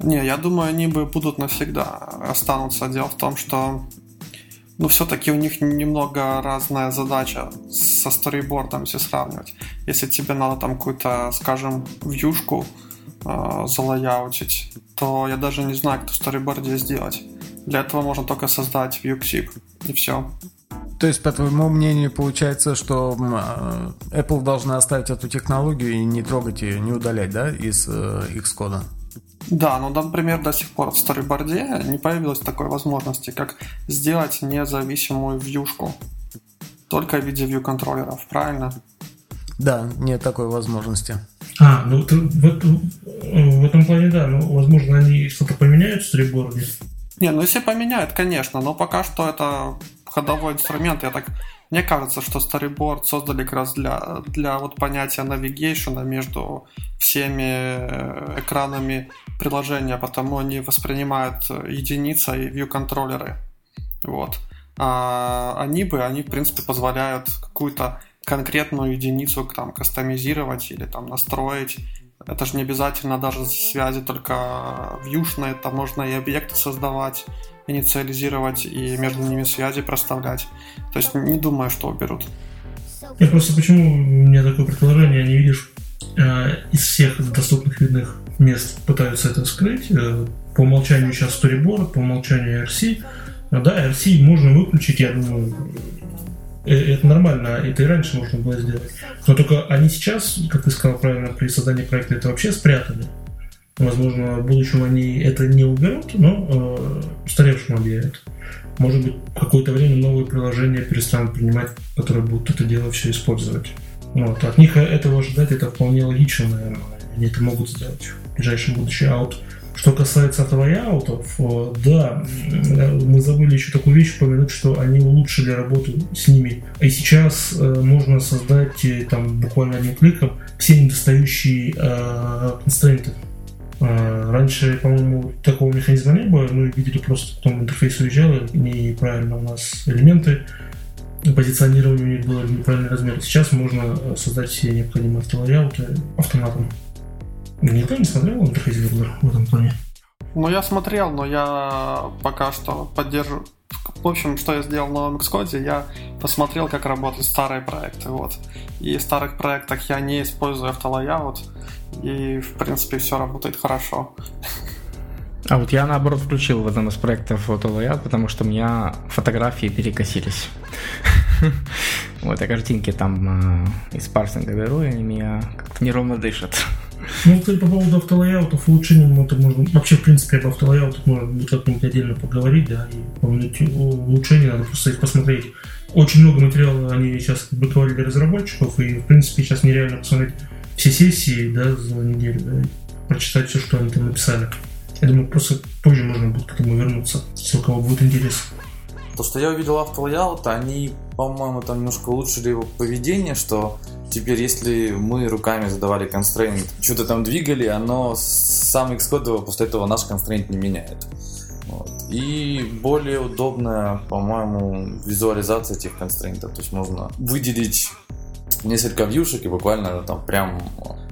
Не, я думаю, нибы будут навсегда останутся. Дело в том, что ну, все-таки у них немного разная задача со сторибордом, если сравнивать. Если тебе надо там какую-то, скажем, вьюшку э, залаяутить, то я даже не знаю, как в сториборде сделать. Для этого можно только создать Vuexip, и все. То есть, по твоему мнению, получается, что а, Apple должна оставить эту технологию и не трогать ее, не удалять, да, из э, Xcode? Да, но, например, до сих пор в сториборде не появилось такой возможности, как сделать независимую вьюшку. Только в виде view контроллеров, правильно? Да, нет такой возможности. А, ну в, в этом плане да, ну возможно они что-то поменяют в сториборде. Не, ну если поменяют, конечно, но пока что это ходовой инструмент. Я так мне кажется, что Storyboard создали как раз для, для вот понятия навигейшена между всеми э, экранами приложения, потому они воспринимают единицы и view контроллеры. Вот. А они бы, они в принципе позволяют какую-то конкретную единицу там кастомизировать или там настроить. Это же не обязательно даже связи только вьюшные, там можно и объекты создавать инициализировать и между ними связи проставлять. То есть не думаю, что уберут. Я просто почему у меня такое предположение, не видишь, э, из всех доступных видных мест пытаются это скрыть. Э, по умолчанию сейчас Storyboard, по умолчанию RC. Э, да, RC можно выключить, я думаю, э, это нормально, это и раньше можно было сделать. Но только они сейчас, как ты сказал правильно, при создании проекта это вообще спрятали. Возможно, в будущем они это не уберут, но э, устаревшим объявят. Может быть, какое-то время новые приложения перестанут принимать, которые будут это дело все использовать. Вот. От них этого ожидать это вполне логично, наверное. Они это могут сделать в ближайшем будущем. А вот что касается автолайаутов, э, да, мы забыли еще такую вещь упомянуть, что они улучшили работу с ними. И сейчас э, можно создать э, там буквально одним кликом все недостающие э, констрейнты раньше, по-моему, такого механизма не было. Мы видели просто, потом интерфейс уезжал, и неправильно у нас элементы позиционирования у них было неправильный размер. Сейчас можно создать все необходимые автолайауты автоматом. Никто не смотрел интерфейс Builder в этом плане? Ну, я смотрел, но я пока что поддерживаю в общем, что я сделал в новом Xcode, я посмотрел, как работают старые проекты. Вот. И в старых проектах я не использую автолайаут, и, в принципе, все работает хорошо. А вот я, наоборот, включил в одном из проектов автолайаут, потому что у меня фотографии перекосились. Вот, а картинки там э, из парсинга беру, и они меня как-то неровно дышат. Ну, кстати, по поводу автолайаутов, улучшением ну, это можно... Вообще, в принципе, об автолайаутах можно будет как-нибудь отдельно поговорить, да, и помнить улучшения, надо просто их посмотреть. Очень много материала они сейчас публиковали для разработчиков, и, в принципе, сейчас нереально посмотреть все сессии, да, за неделю, да, прочитать все, что они там написали. Я думаю, просто позже можно будет к этому вернуться. если у кого будет интерес. То, что я увидел автолаyout, они, по-моему, там немножко улучшили его поведение, что теперь, если мы руками задавали constraint, что-то там двигали, оно сам Xcode после этого наш constraint не меняет. Вот. И более удобная, по-моему, визуализация этих констрейнтов. То есть можно выделить несколько вьюшек и буквально там прям,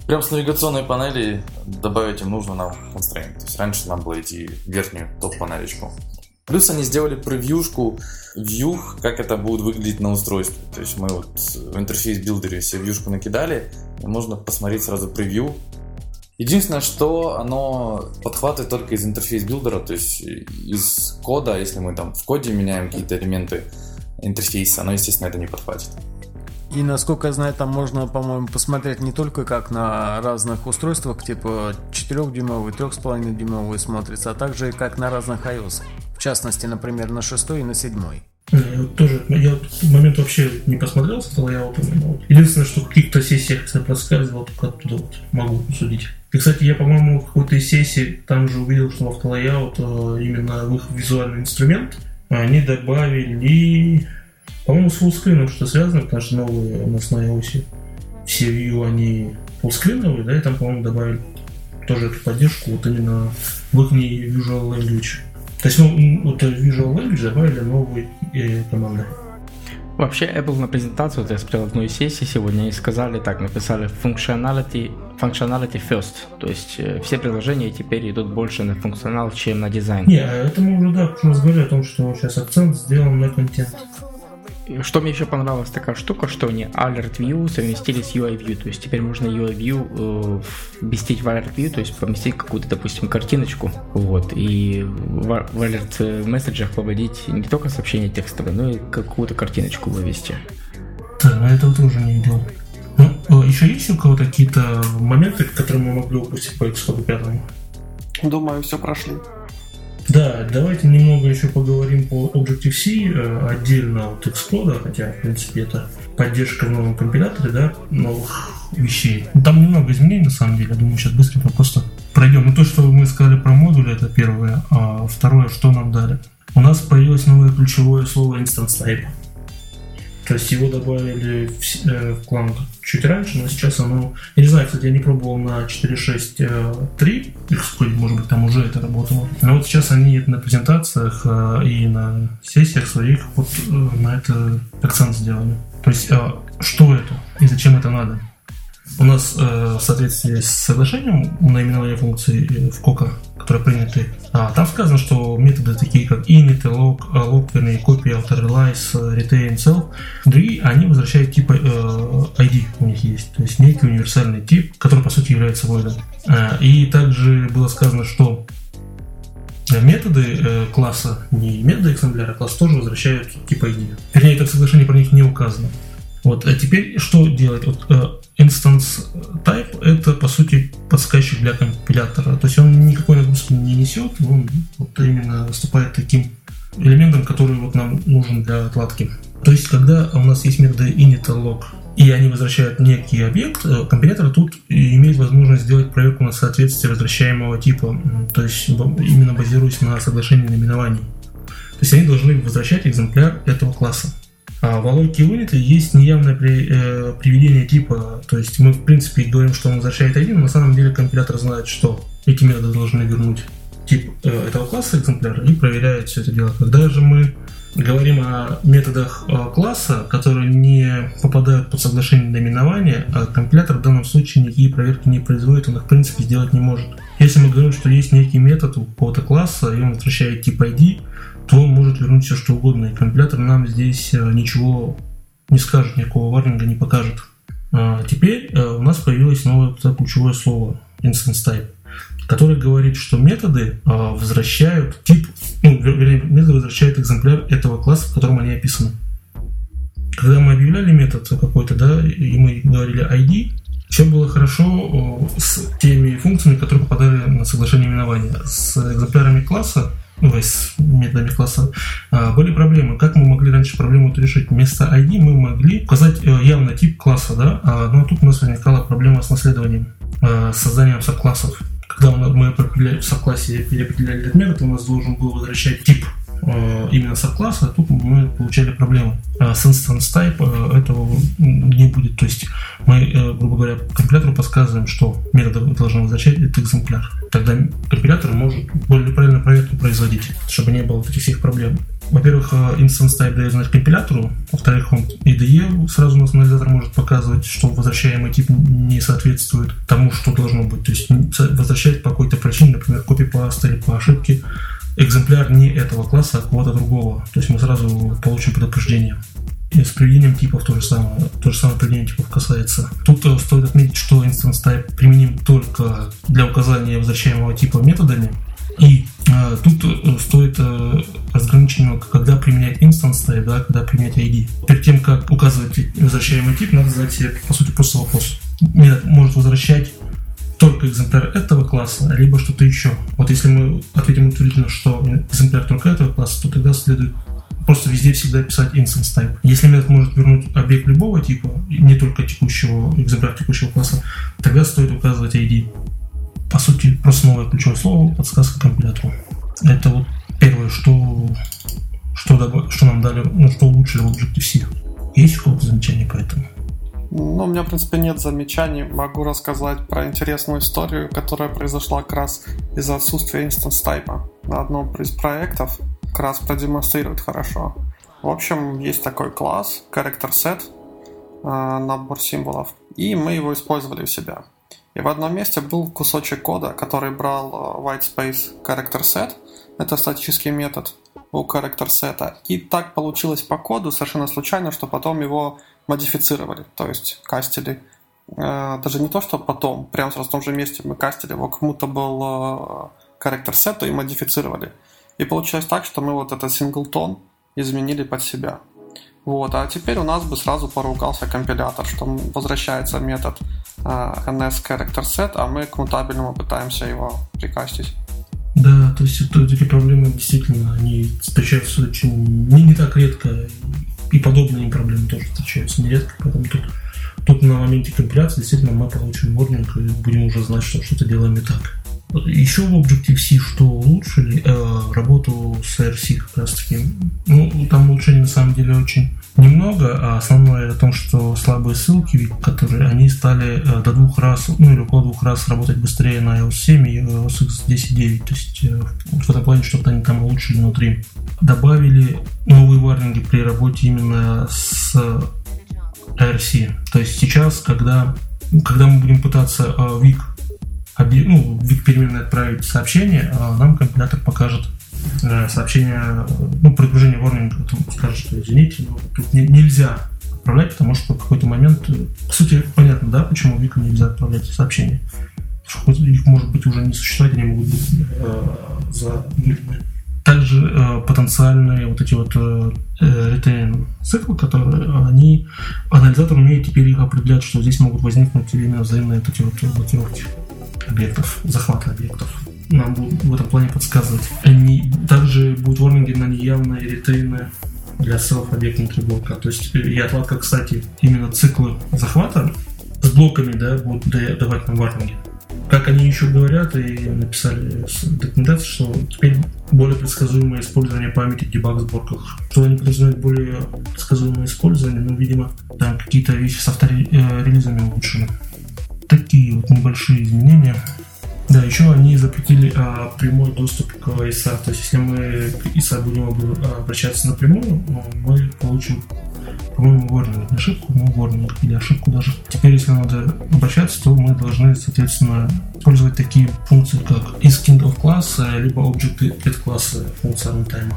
прям с навигационной панели добавить им нужный нам constraint. То есть раньше нам было идти верхнюю топ-панелечку. Плюс они сделали превьюшку view, как это будет выглядеть на устройстве. То есть мы вот в Interface Builder е все вьюшку накидали, и можно посмотреть сразу превью. Единственное, что оно подхватывает только из Interface Builder а, то есть из кода, если мы там в коде меняем какие-то элементы интерфейса, оно, естественно, это не подхватит. И насколько я знаю, там можно, по-моему, посмотреть не только как на разных устройствах, типа 4-дюймовый, 3,5-дюймовый смотрится, а также как на разных iOS. В частности, например, на 6 и на 7. Я вот тоже, я вот в момент вообще не посмотрел с лайаутом. Вот. Единственное, что в каких-то сессиях, если проскальзывал, только оттуда вот могу судить. И, кстати, я, по-моему, в какой-то из сессий там же увидел, что в автолайаут э, именно в их визуальный инструмент они добавили по-моему, с фуллскрином что связано, потому что новые у нас на iOS все view, они фуллскриновые, да, и там, по-моему, добавили тоже эту поддержку вот именно в их Visual Language. То есть, ну, вот Visual Language добавили новые э, команды. Вообще, Apple на презентацию, вот я смотрел одну из сессий сегодня, и сказали так, написали functionality, functionality first. То есть э, все приложения теперь идут больше на функционал, чем на дизайн. Не, а это мы уже, да, разговаривали о том, что сейчас акцент сделан на контент. Что мне еще понравилась такая штука, что они Alert View совместили с UI View, то есть теперь можно UI View э, вместить в Alert View, то есть поместить какую-то, допустим, картиночку, вот, и в, в Alert месседжах выводить не только сообщение текстовое, но и какую-то картиночку вывести. Да, но этого тоже не видел. Ну, э, еще есть у кого-то какие-то моменты, которые мы могли упустить по Xcode 5? Думаю, все прошли. Да, давайте немного еще поговорим по Objective-C э, отдельно от Xcode, хотя, в принципе, это поддержка в новом компиляторе, да, новых вещей. Там немного изменений, на самом деле. Я думаю, сейчас быстренько просто пройдем. Ну, то, что мы сказали про модули, это первое. А второе, что нам дали? У нас появилось новое ключевое слово Instance Type. То есть его добавили в, э, в клан чуть раньше, но сейчас оно... Я не знаю, кстати, я не пробовал на 4.6.3, может быть, там уже это работало. Но вот сейчас они на презентациях э, и на сессиях своих вот э, на это акцент сделали. То есть, что это и зачем это надо? У нас э, в соответствии с соглашением наименования функции в КОКа, которые приняты, а, там сказано, что методы такие как init, log, log, вернее, copy, auto realize, retain, self, другие, они возвращают э, ID у них есть, то есть некий универсальный тип, который по сути является void. А, и также было сказано, что методы э, класса, не методы экземпляра, а класс тоже возвращают тип ID. Вернее, это в соглашении про них не указано. Вот, а теперь что делать? Вот, э, instance type это по сути подсказчик для компилятора. То есть он никакой нагрузки не несет, он вот именно выступает таким элементом, который вот нам нужен для отладки. То есть, когда у нас есть методы init log, и они возвращают некий объект, э, компилятор тут имеет возможность сделать проверку на соответствие возвращаемого типа, то есть именно базируясь на соглашении наименований. То есть они должны возвращать экземпляр этого класса. А в логике Unity есть неявное при, э, приведение типа, то есть мы в принципе говорим, что он возвращает один, но на самом деле компилятор знает, что эти методы должны вернуть тип э, этого класса экземпляра и проверяет все это дело. Когда же мы говорим о методах э, класса, которые не попадают под соглашение наименования, а компилятор в данном случае никакие проверки не производит, он их в принципе сделать не может. Если мы говорим, что есть некий метод у какого-то класса, и он возвращает тип ID, то он может вернуть все что угодно, и компилятор нам здесь э, ничего не скажет, никакого варнинга не покажет. А теперь э, у нас появилось новое ключевое слово instance type, которое говорит, что методы э, возвращают тип, ну, методы возвращают экземпляр этого класса, в котором они описаны. Когда мы объявляли метод какой-то, да, и мы говорили ID, все было хорошо с теми функциями, которые попадали на соглашение именования. С экземплярами класса ну, с методами класса, а, были проблемы. Как мы могли раньше проблему эту решить? Вместо ID мы могли указать э, явно тип класса, да, а, но тут у нас возникала проблема с наследованием, а, с созданием сабклассов. Когда мы в сабклассе переопределяли этот метод, у нас должен был возвращать тип э, именно сабкласса, тут мы получали проблему. Э, с instance type э, этого не будет. То есть мы, грубо говоря, компилятору подсказываем, что метод должен возвращать этот экземпляр. Тогда компилятор может более правильно проверку производить, чтобы не было этих всех проблем. Во-первых, instance type дает знать компилятору, во-вторых, он IDE сразу у нас анализатор может показывать, что возвращаемый тип не соответствует тому, что должно быть. То есть возвращать по какой-то причине, например, копипаст или по ошибке, экземпляр не этого класса, а какого-то другого. То есть мы сразу получим предупреждение. И с приведением типов то же самое. То же самое приведение типов касается. Тут э, стоит отметить, что instance type применим только для указания возвращаемого типа методами. И э, тут э, стоит э, разграничить немного, когда применять instance type, да, когда применять ID. Перед тем, как указывать возвращаемый тип, надо задать себе, по сути, просто вопрос. Метод может возвращать только экземпляр этого класса, либо что-то еще. Вот если мы ответим утвердительно, что экземпляр только этого класса, то тогда следует просто везде всегда писать instance type. Если метод может вернуть объект любого типа, не только текущего экземпляра текущего класса, тогда стоит указывать ID. По сути, просто новое ключевое слово, подсказка компилятору. Это вот первое, что, что, что нам дали, ну, что улучшили в Objective-C. Есть какое-то замечание по этому? Ну, у меня, в принципе, нет замечаний. Могу рассказать про интересную историю, которая произошла как раз из-за отсутствия инстанс тайпа на одном из проектов. Как раз продемонстрирует хорошо. В общем, есть такой класс, character set, э, набор символов, и мы его использовали у себя. И в одном месте был кусочек кода, который брал э, white space character set, это статический метод у character set, и так получилось по коду совершенно случайно, что потом его модифицировали, то есть кастили. Э, даже не то, что потом, прямо сразу в том же месте мы кастили его к mutable character set и модифицировали. И получилось так, что мы вот этот синглтон изменили под себя. Вот, а теперь у нас бы сразу поругался компилятор, что возвращается метод э, ns character set, а мы к мутабельному пытаемся его прикастить. Да, то есть это, эти проблемы действительно они встречаются очень не, не так редко и подобные проблемы тоже встречаются нередко, поэтому тут, тут на моменте компиляции действительно мы получим ворнинг и будем уже знать, что что-то делаем не так. Еще в Objective-C что улучшили? Э, работу с RC как раз таки. Ну, там улучшений на самом деле очень немного, а основное о том, что слабые ссылки, которые они стали э, до двух раз, ну или около двух раз работать быстрее на iOS 7 и iOS X 10.9. То есть э, в этом плане что-то они там улучшили внутри. Добавили новые варнинги при работе именно с RC. То есть сейчас, когда, когда мы будем пытаться вик ну, в переменной отправить сообщение, а нам компилятор покажет э, сообщение, ну, прогружение ворнинга, скажет, что извините, но тут не, нельзя отправлять, потому что в какой-то момент, э, по сути, понятно, да, почему Вику нельзя отправлять сообщения. Их может быть уже не существовать, они могут быть э, замылены. Также э, потенциальные вот эти вот э, циклы, которые они, анализатор умеет теперь их определять, что здесь могут возникнуть именно взаимные вот эти вот блокировки объектов, захвата объектов. Нам будут в этом плане подсказывать. Они также будут ворнинги на неявные ретейны для селф объект внутри. То есть и отладка, кстати, именно циклы захвата с блоками да, будут давать нам варнинги. Как они еще говорят и написали в документации, что теперь более предсказуемое использование памяти в дебаг-сборках. Что они подразумевают более предсказуемое использование, но, видимо, там какие-то вещи с авторелизами улучшены такие вот небольшие изменения. Да, еще они запретили а, прямой доступ к ISA. То есть, если мы к ISA будем обращаться напрямую, мы получим, по-моему, warning. Не ошибку, но warning или ошибку даже. Теперь, если надо обращаться, то мы должны, соответственно, использовать такие функции, как isKind of class, либо object get класса функция runtime.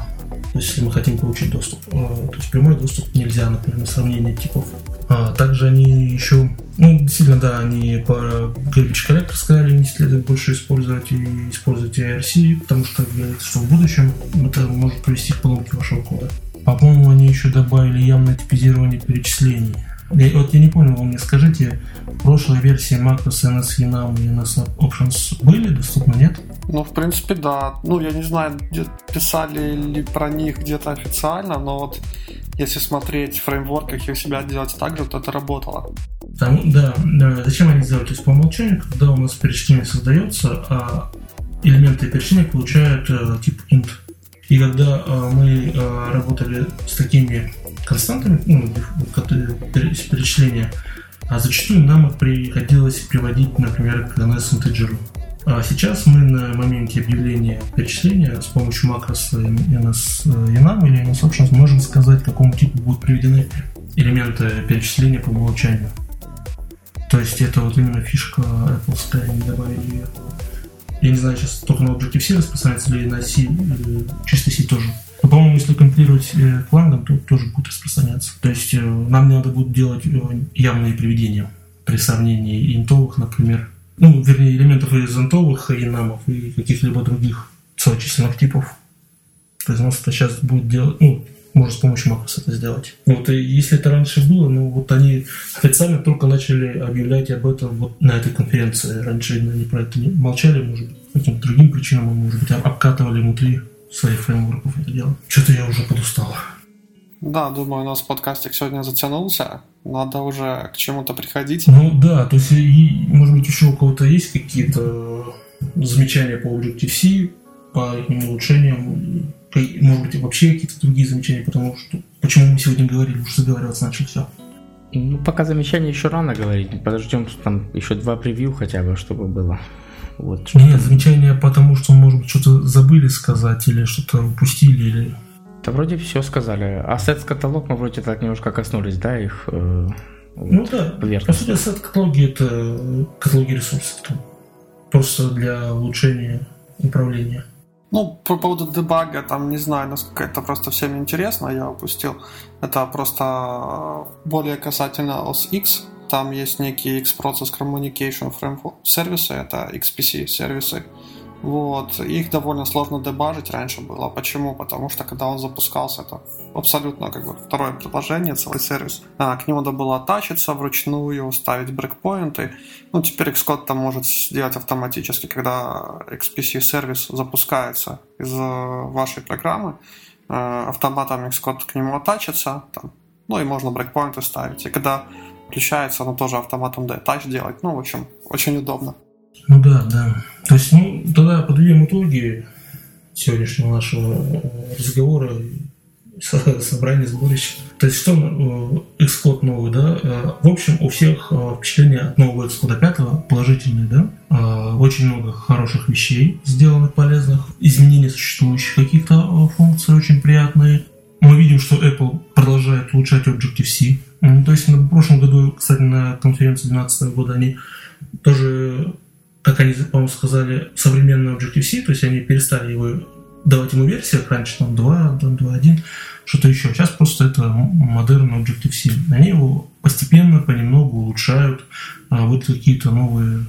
Есть, если мы хотим получить доступ. А, то есть, прямой доступ нельзя, например, на сравнение типов. А, также они еще, ну, действительно, да, они по Garbage Collector сказали, не следует больше использовать и использовать IRC, потому что что в будущем это может привести к поломке вашего кода. По-моему, они еще добавили явное типизирование перечислений. Я, вот я не понял, вы мне скажите, прошлой версии Macros NS Enum и NS Options были доступны, нет? Ну, в принципе, да. Ну, я не знаю, где писали ли про них где-то официально, но вот если смотреть в фреймворках и у себя делать так же, то это работало. Там, да, да, зачем они сделали? То есть по умолчанию, когда у нас перечисление создается, а элементы перечисления получают э, тип int. И И когда э, мы э, работали с такими константами, ну, перечисления, а зачастую нам приходилось приводить, например, к NS интеджеру. А сейчас мы на моменте объявления перечисления с помощью макроса NS enum или NS options можем сказать, к какому типу будут приведены элементы перечисления по умолчанию. То есть это вот именно фишка Apple, они добавили ее. Я не знаю, сейчас только на Objective-C распространяется или на C, чисто C тоже. По-моему, если компилировать э, флангом, то тоже будет распространяться. То есть э, нам не надо будет делать э, явные приведения при сравнении интовых, например, ну, вернее, элементов из интовых инамов и каких-либо других целочисленных типов. Производство сейчас будет делать, ну, можно с помощью макроса это сделать. Вот и если это раньше было, ну вот они официально только начали объявлять об этом вот на этой конференции. Раньше они про это не молчали, может быть, каким-то другим причинам, может быть, обкатывали внутри своих фреймворков это дело. Что-то я уже подустал. Да, думаю, у нас подкастик сегодня затянулся. Надо уже к чему-то приходить. Ну да, то есть, и, может быть, еще у кого-то есть какие-то замечания по Objective-C, по их улучшениям, может быть, вообще какие-то другие замечания, потому что почему мы сегодня говорили, уж заговариваться начали все. Ну, пока замечания еще рано говорить. Подождем там еще два превью хотя бы, чтобы было. Вот, Нет, замечания потому, что, может быть, что-то забыли сказать или что-то упустили, или... Да вроде все сказали. А сет-каталог мы вроде так немножко коснулись, да, их э, Ну вот, да, по сути, сет-каталоги это каталоги ресурсов. Там. Просто для улучшения управления. Ну, по поводу дебага, там не знаю, насколько это просто всем интересно, я упустил. Это просто более касательно OS X. Там есть некий X-Process Communication Framework сервисы, это XPC сервисы. Вот. Их довольно сложно дебажить раньше было. Почему? Потому что когда он запускался, это абсолютно как бы второе приложение, целый сервис. А, к нему надо было оттачиться вручную, ставить брейкпоинты. Ну, теперь Xcode там может сделать автоматически, когда XPC сервис запускается из э, вашей программы, э, автоматом Xcode к нему оттачится, там, ну и можно брейкпоинты ставить. И когда включается, оно тоже автоматом детач делать. Ну, в общем, очень удобно. Ну да, да. То есть, ну, тогда подведем итоги сегодняшнего нашего э, разговора, собрания сборища. То есть, что э, Xcode новый, да? Э, в общем, у всех впечатления от нового Xcode 5 положительные, да? Очень много хороших вещей сделано полезных, изменения существующих каких-то функций очень приятные. Мы видим, что Apple продолжает улучшать Objective-C. То есть, в прошлом году, кстати, на конференции 2012 года они тоже как они, по-моему, сказали, современный Objective-C, то есть они перестали его давать ему версиях, раньше там 2, там 2.1, что-то еще. Сейчас просто это модерн Objective-C. Они его постепенно, понемногу улучшают, а, вот какие-то новые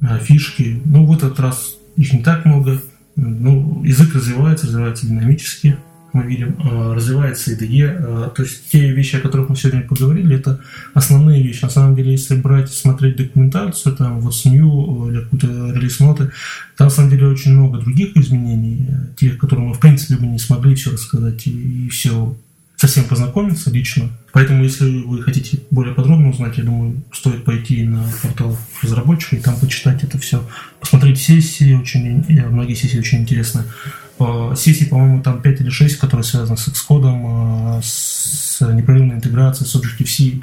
а, фишки. Ну, в этот раз их не так много. Ну, язык развивается, развивается динамически мы видим, э, развивается IDE. Э, то есть те вещи, о которых мы сегодня поговорили, это основные вещи. На самом деле, если брать, смотреть документацию, там вот СМЮ или какую-то релиз-ноты, там на самом деле очень много других изменений, э, тех, которые мы в принципе бы не смогли все рассказать и, и все совсем познакомиться лично. Поэтому, если вы хотите более подробно узнать, я думаю, стоит пойти на портал разработчика и там почитать это все. Посмотреть сессии, очень, многие сессии очень интересные. Сессии, по-моему, там 5 или 6, которые связаны с Xcode, с непрерывной интеграцией, с Objective-C,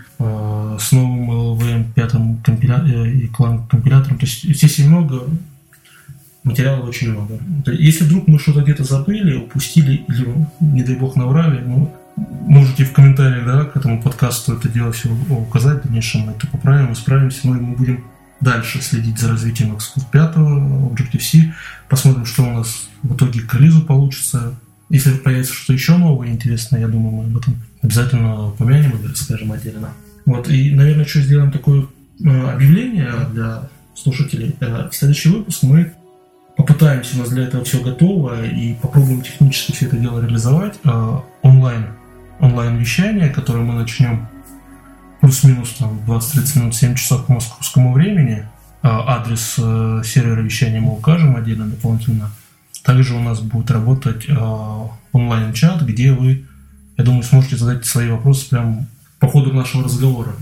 с новым LLVM 5 компиля... Э, и компилятором. То есть сессий много, материала очень много. Если вдруг мы что-то где-то забыли, упустили или, не дай бог, наврали, ну, можете в комментариях да, к этому подкасту это дело все указать, в дальнейшем мы это поправим, исправимся, и мы будем дальше следить за развитием Xcode 5, Objective-C, посмотрим, что у нас в итоге к релизу получится. Если появится что-то еще новое интересное, я думаю, мы об этом обязательно упомянем и расскажем отдельно. Вот, и, наверное, что сделаем такое э, объявление для слушателей. Э, в следующий выпуск мы попытаемся, у нас для этого все готово, и попробуем технически все это дело реализовать. Э, онлайн, онлайн-вещание, которое мы начнем плюс-минус там 20-30 минут, 7 часов по московскому времени. А, адрес э, сервера вещания мы укажем отдельно дополнительно. Также у нас будет работать а, онлайн-чат, где вы, я думаю, сможете задать свои вопросы прямо по ходу нашего разговора.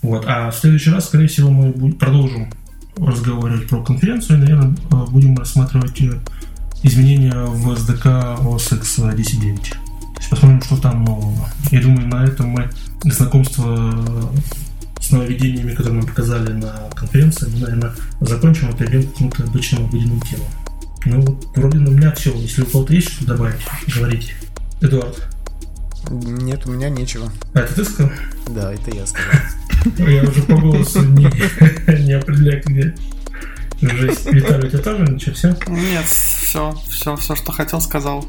Вот. А в следующий раз, скорее всего, мы продолжим разговаривать про конференцию и, наверное, э, будем рассматривать э, изменения в SDK OS X 10.9. Посмотрим, что там нового. Я думаю, на этом мы знакомство с нововведениями, которые нам показали на конференции, мы, наверное, закончим и перейдем к каким-то обычным обыденным темам. Ну, вот, вроде на меня все. Если у кого-то есть что добавить, говорите. Эдуард. Нет, у меня нечего. А это ты сказал? Да, это я сказал. Я уже по голосу не, не определяю, где. Жесть. Виталий, у тебя тоже ничего, все? Нет, все, все, все, что хотел, сказал.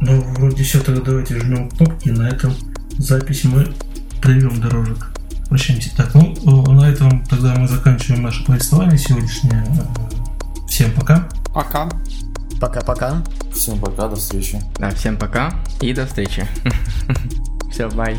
Ну, вроде все, тогда давайте жмем кнопки, на этом запись мы приведем дорожек. Прощаемся. Так, ну, на этом тогда мы заканчиваем наше повествование сегодняшнее. Всем пока. Пока. Пока-пока. Всем пока, до встречи. Да, всем пока и до встречи. Все, бай.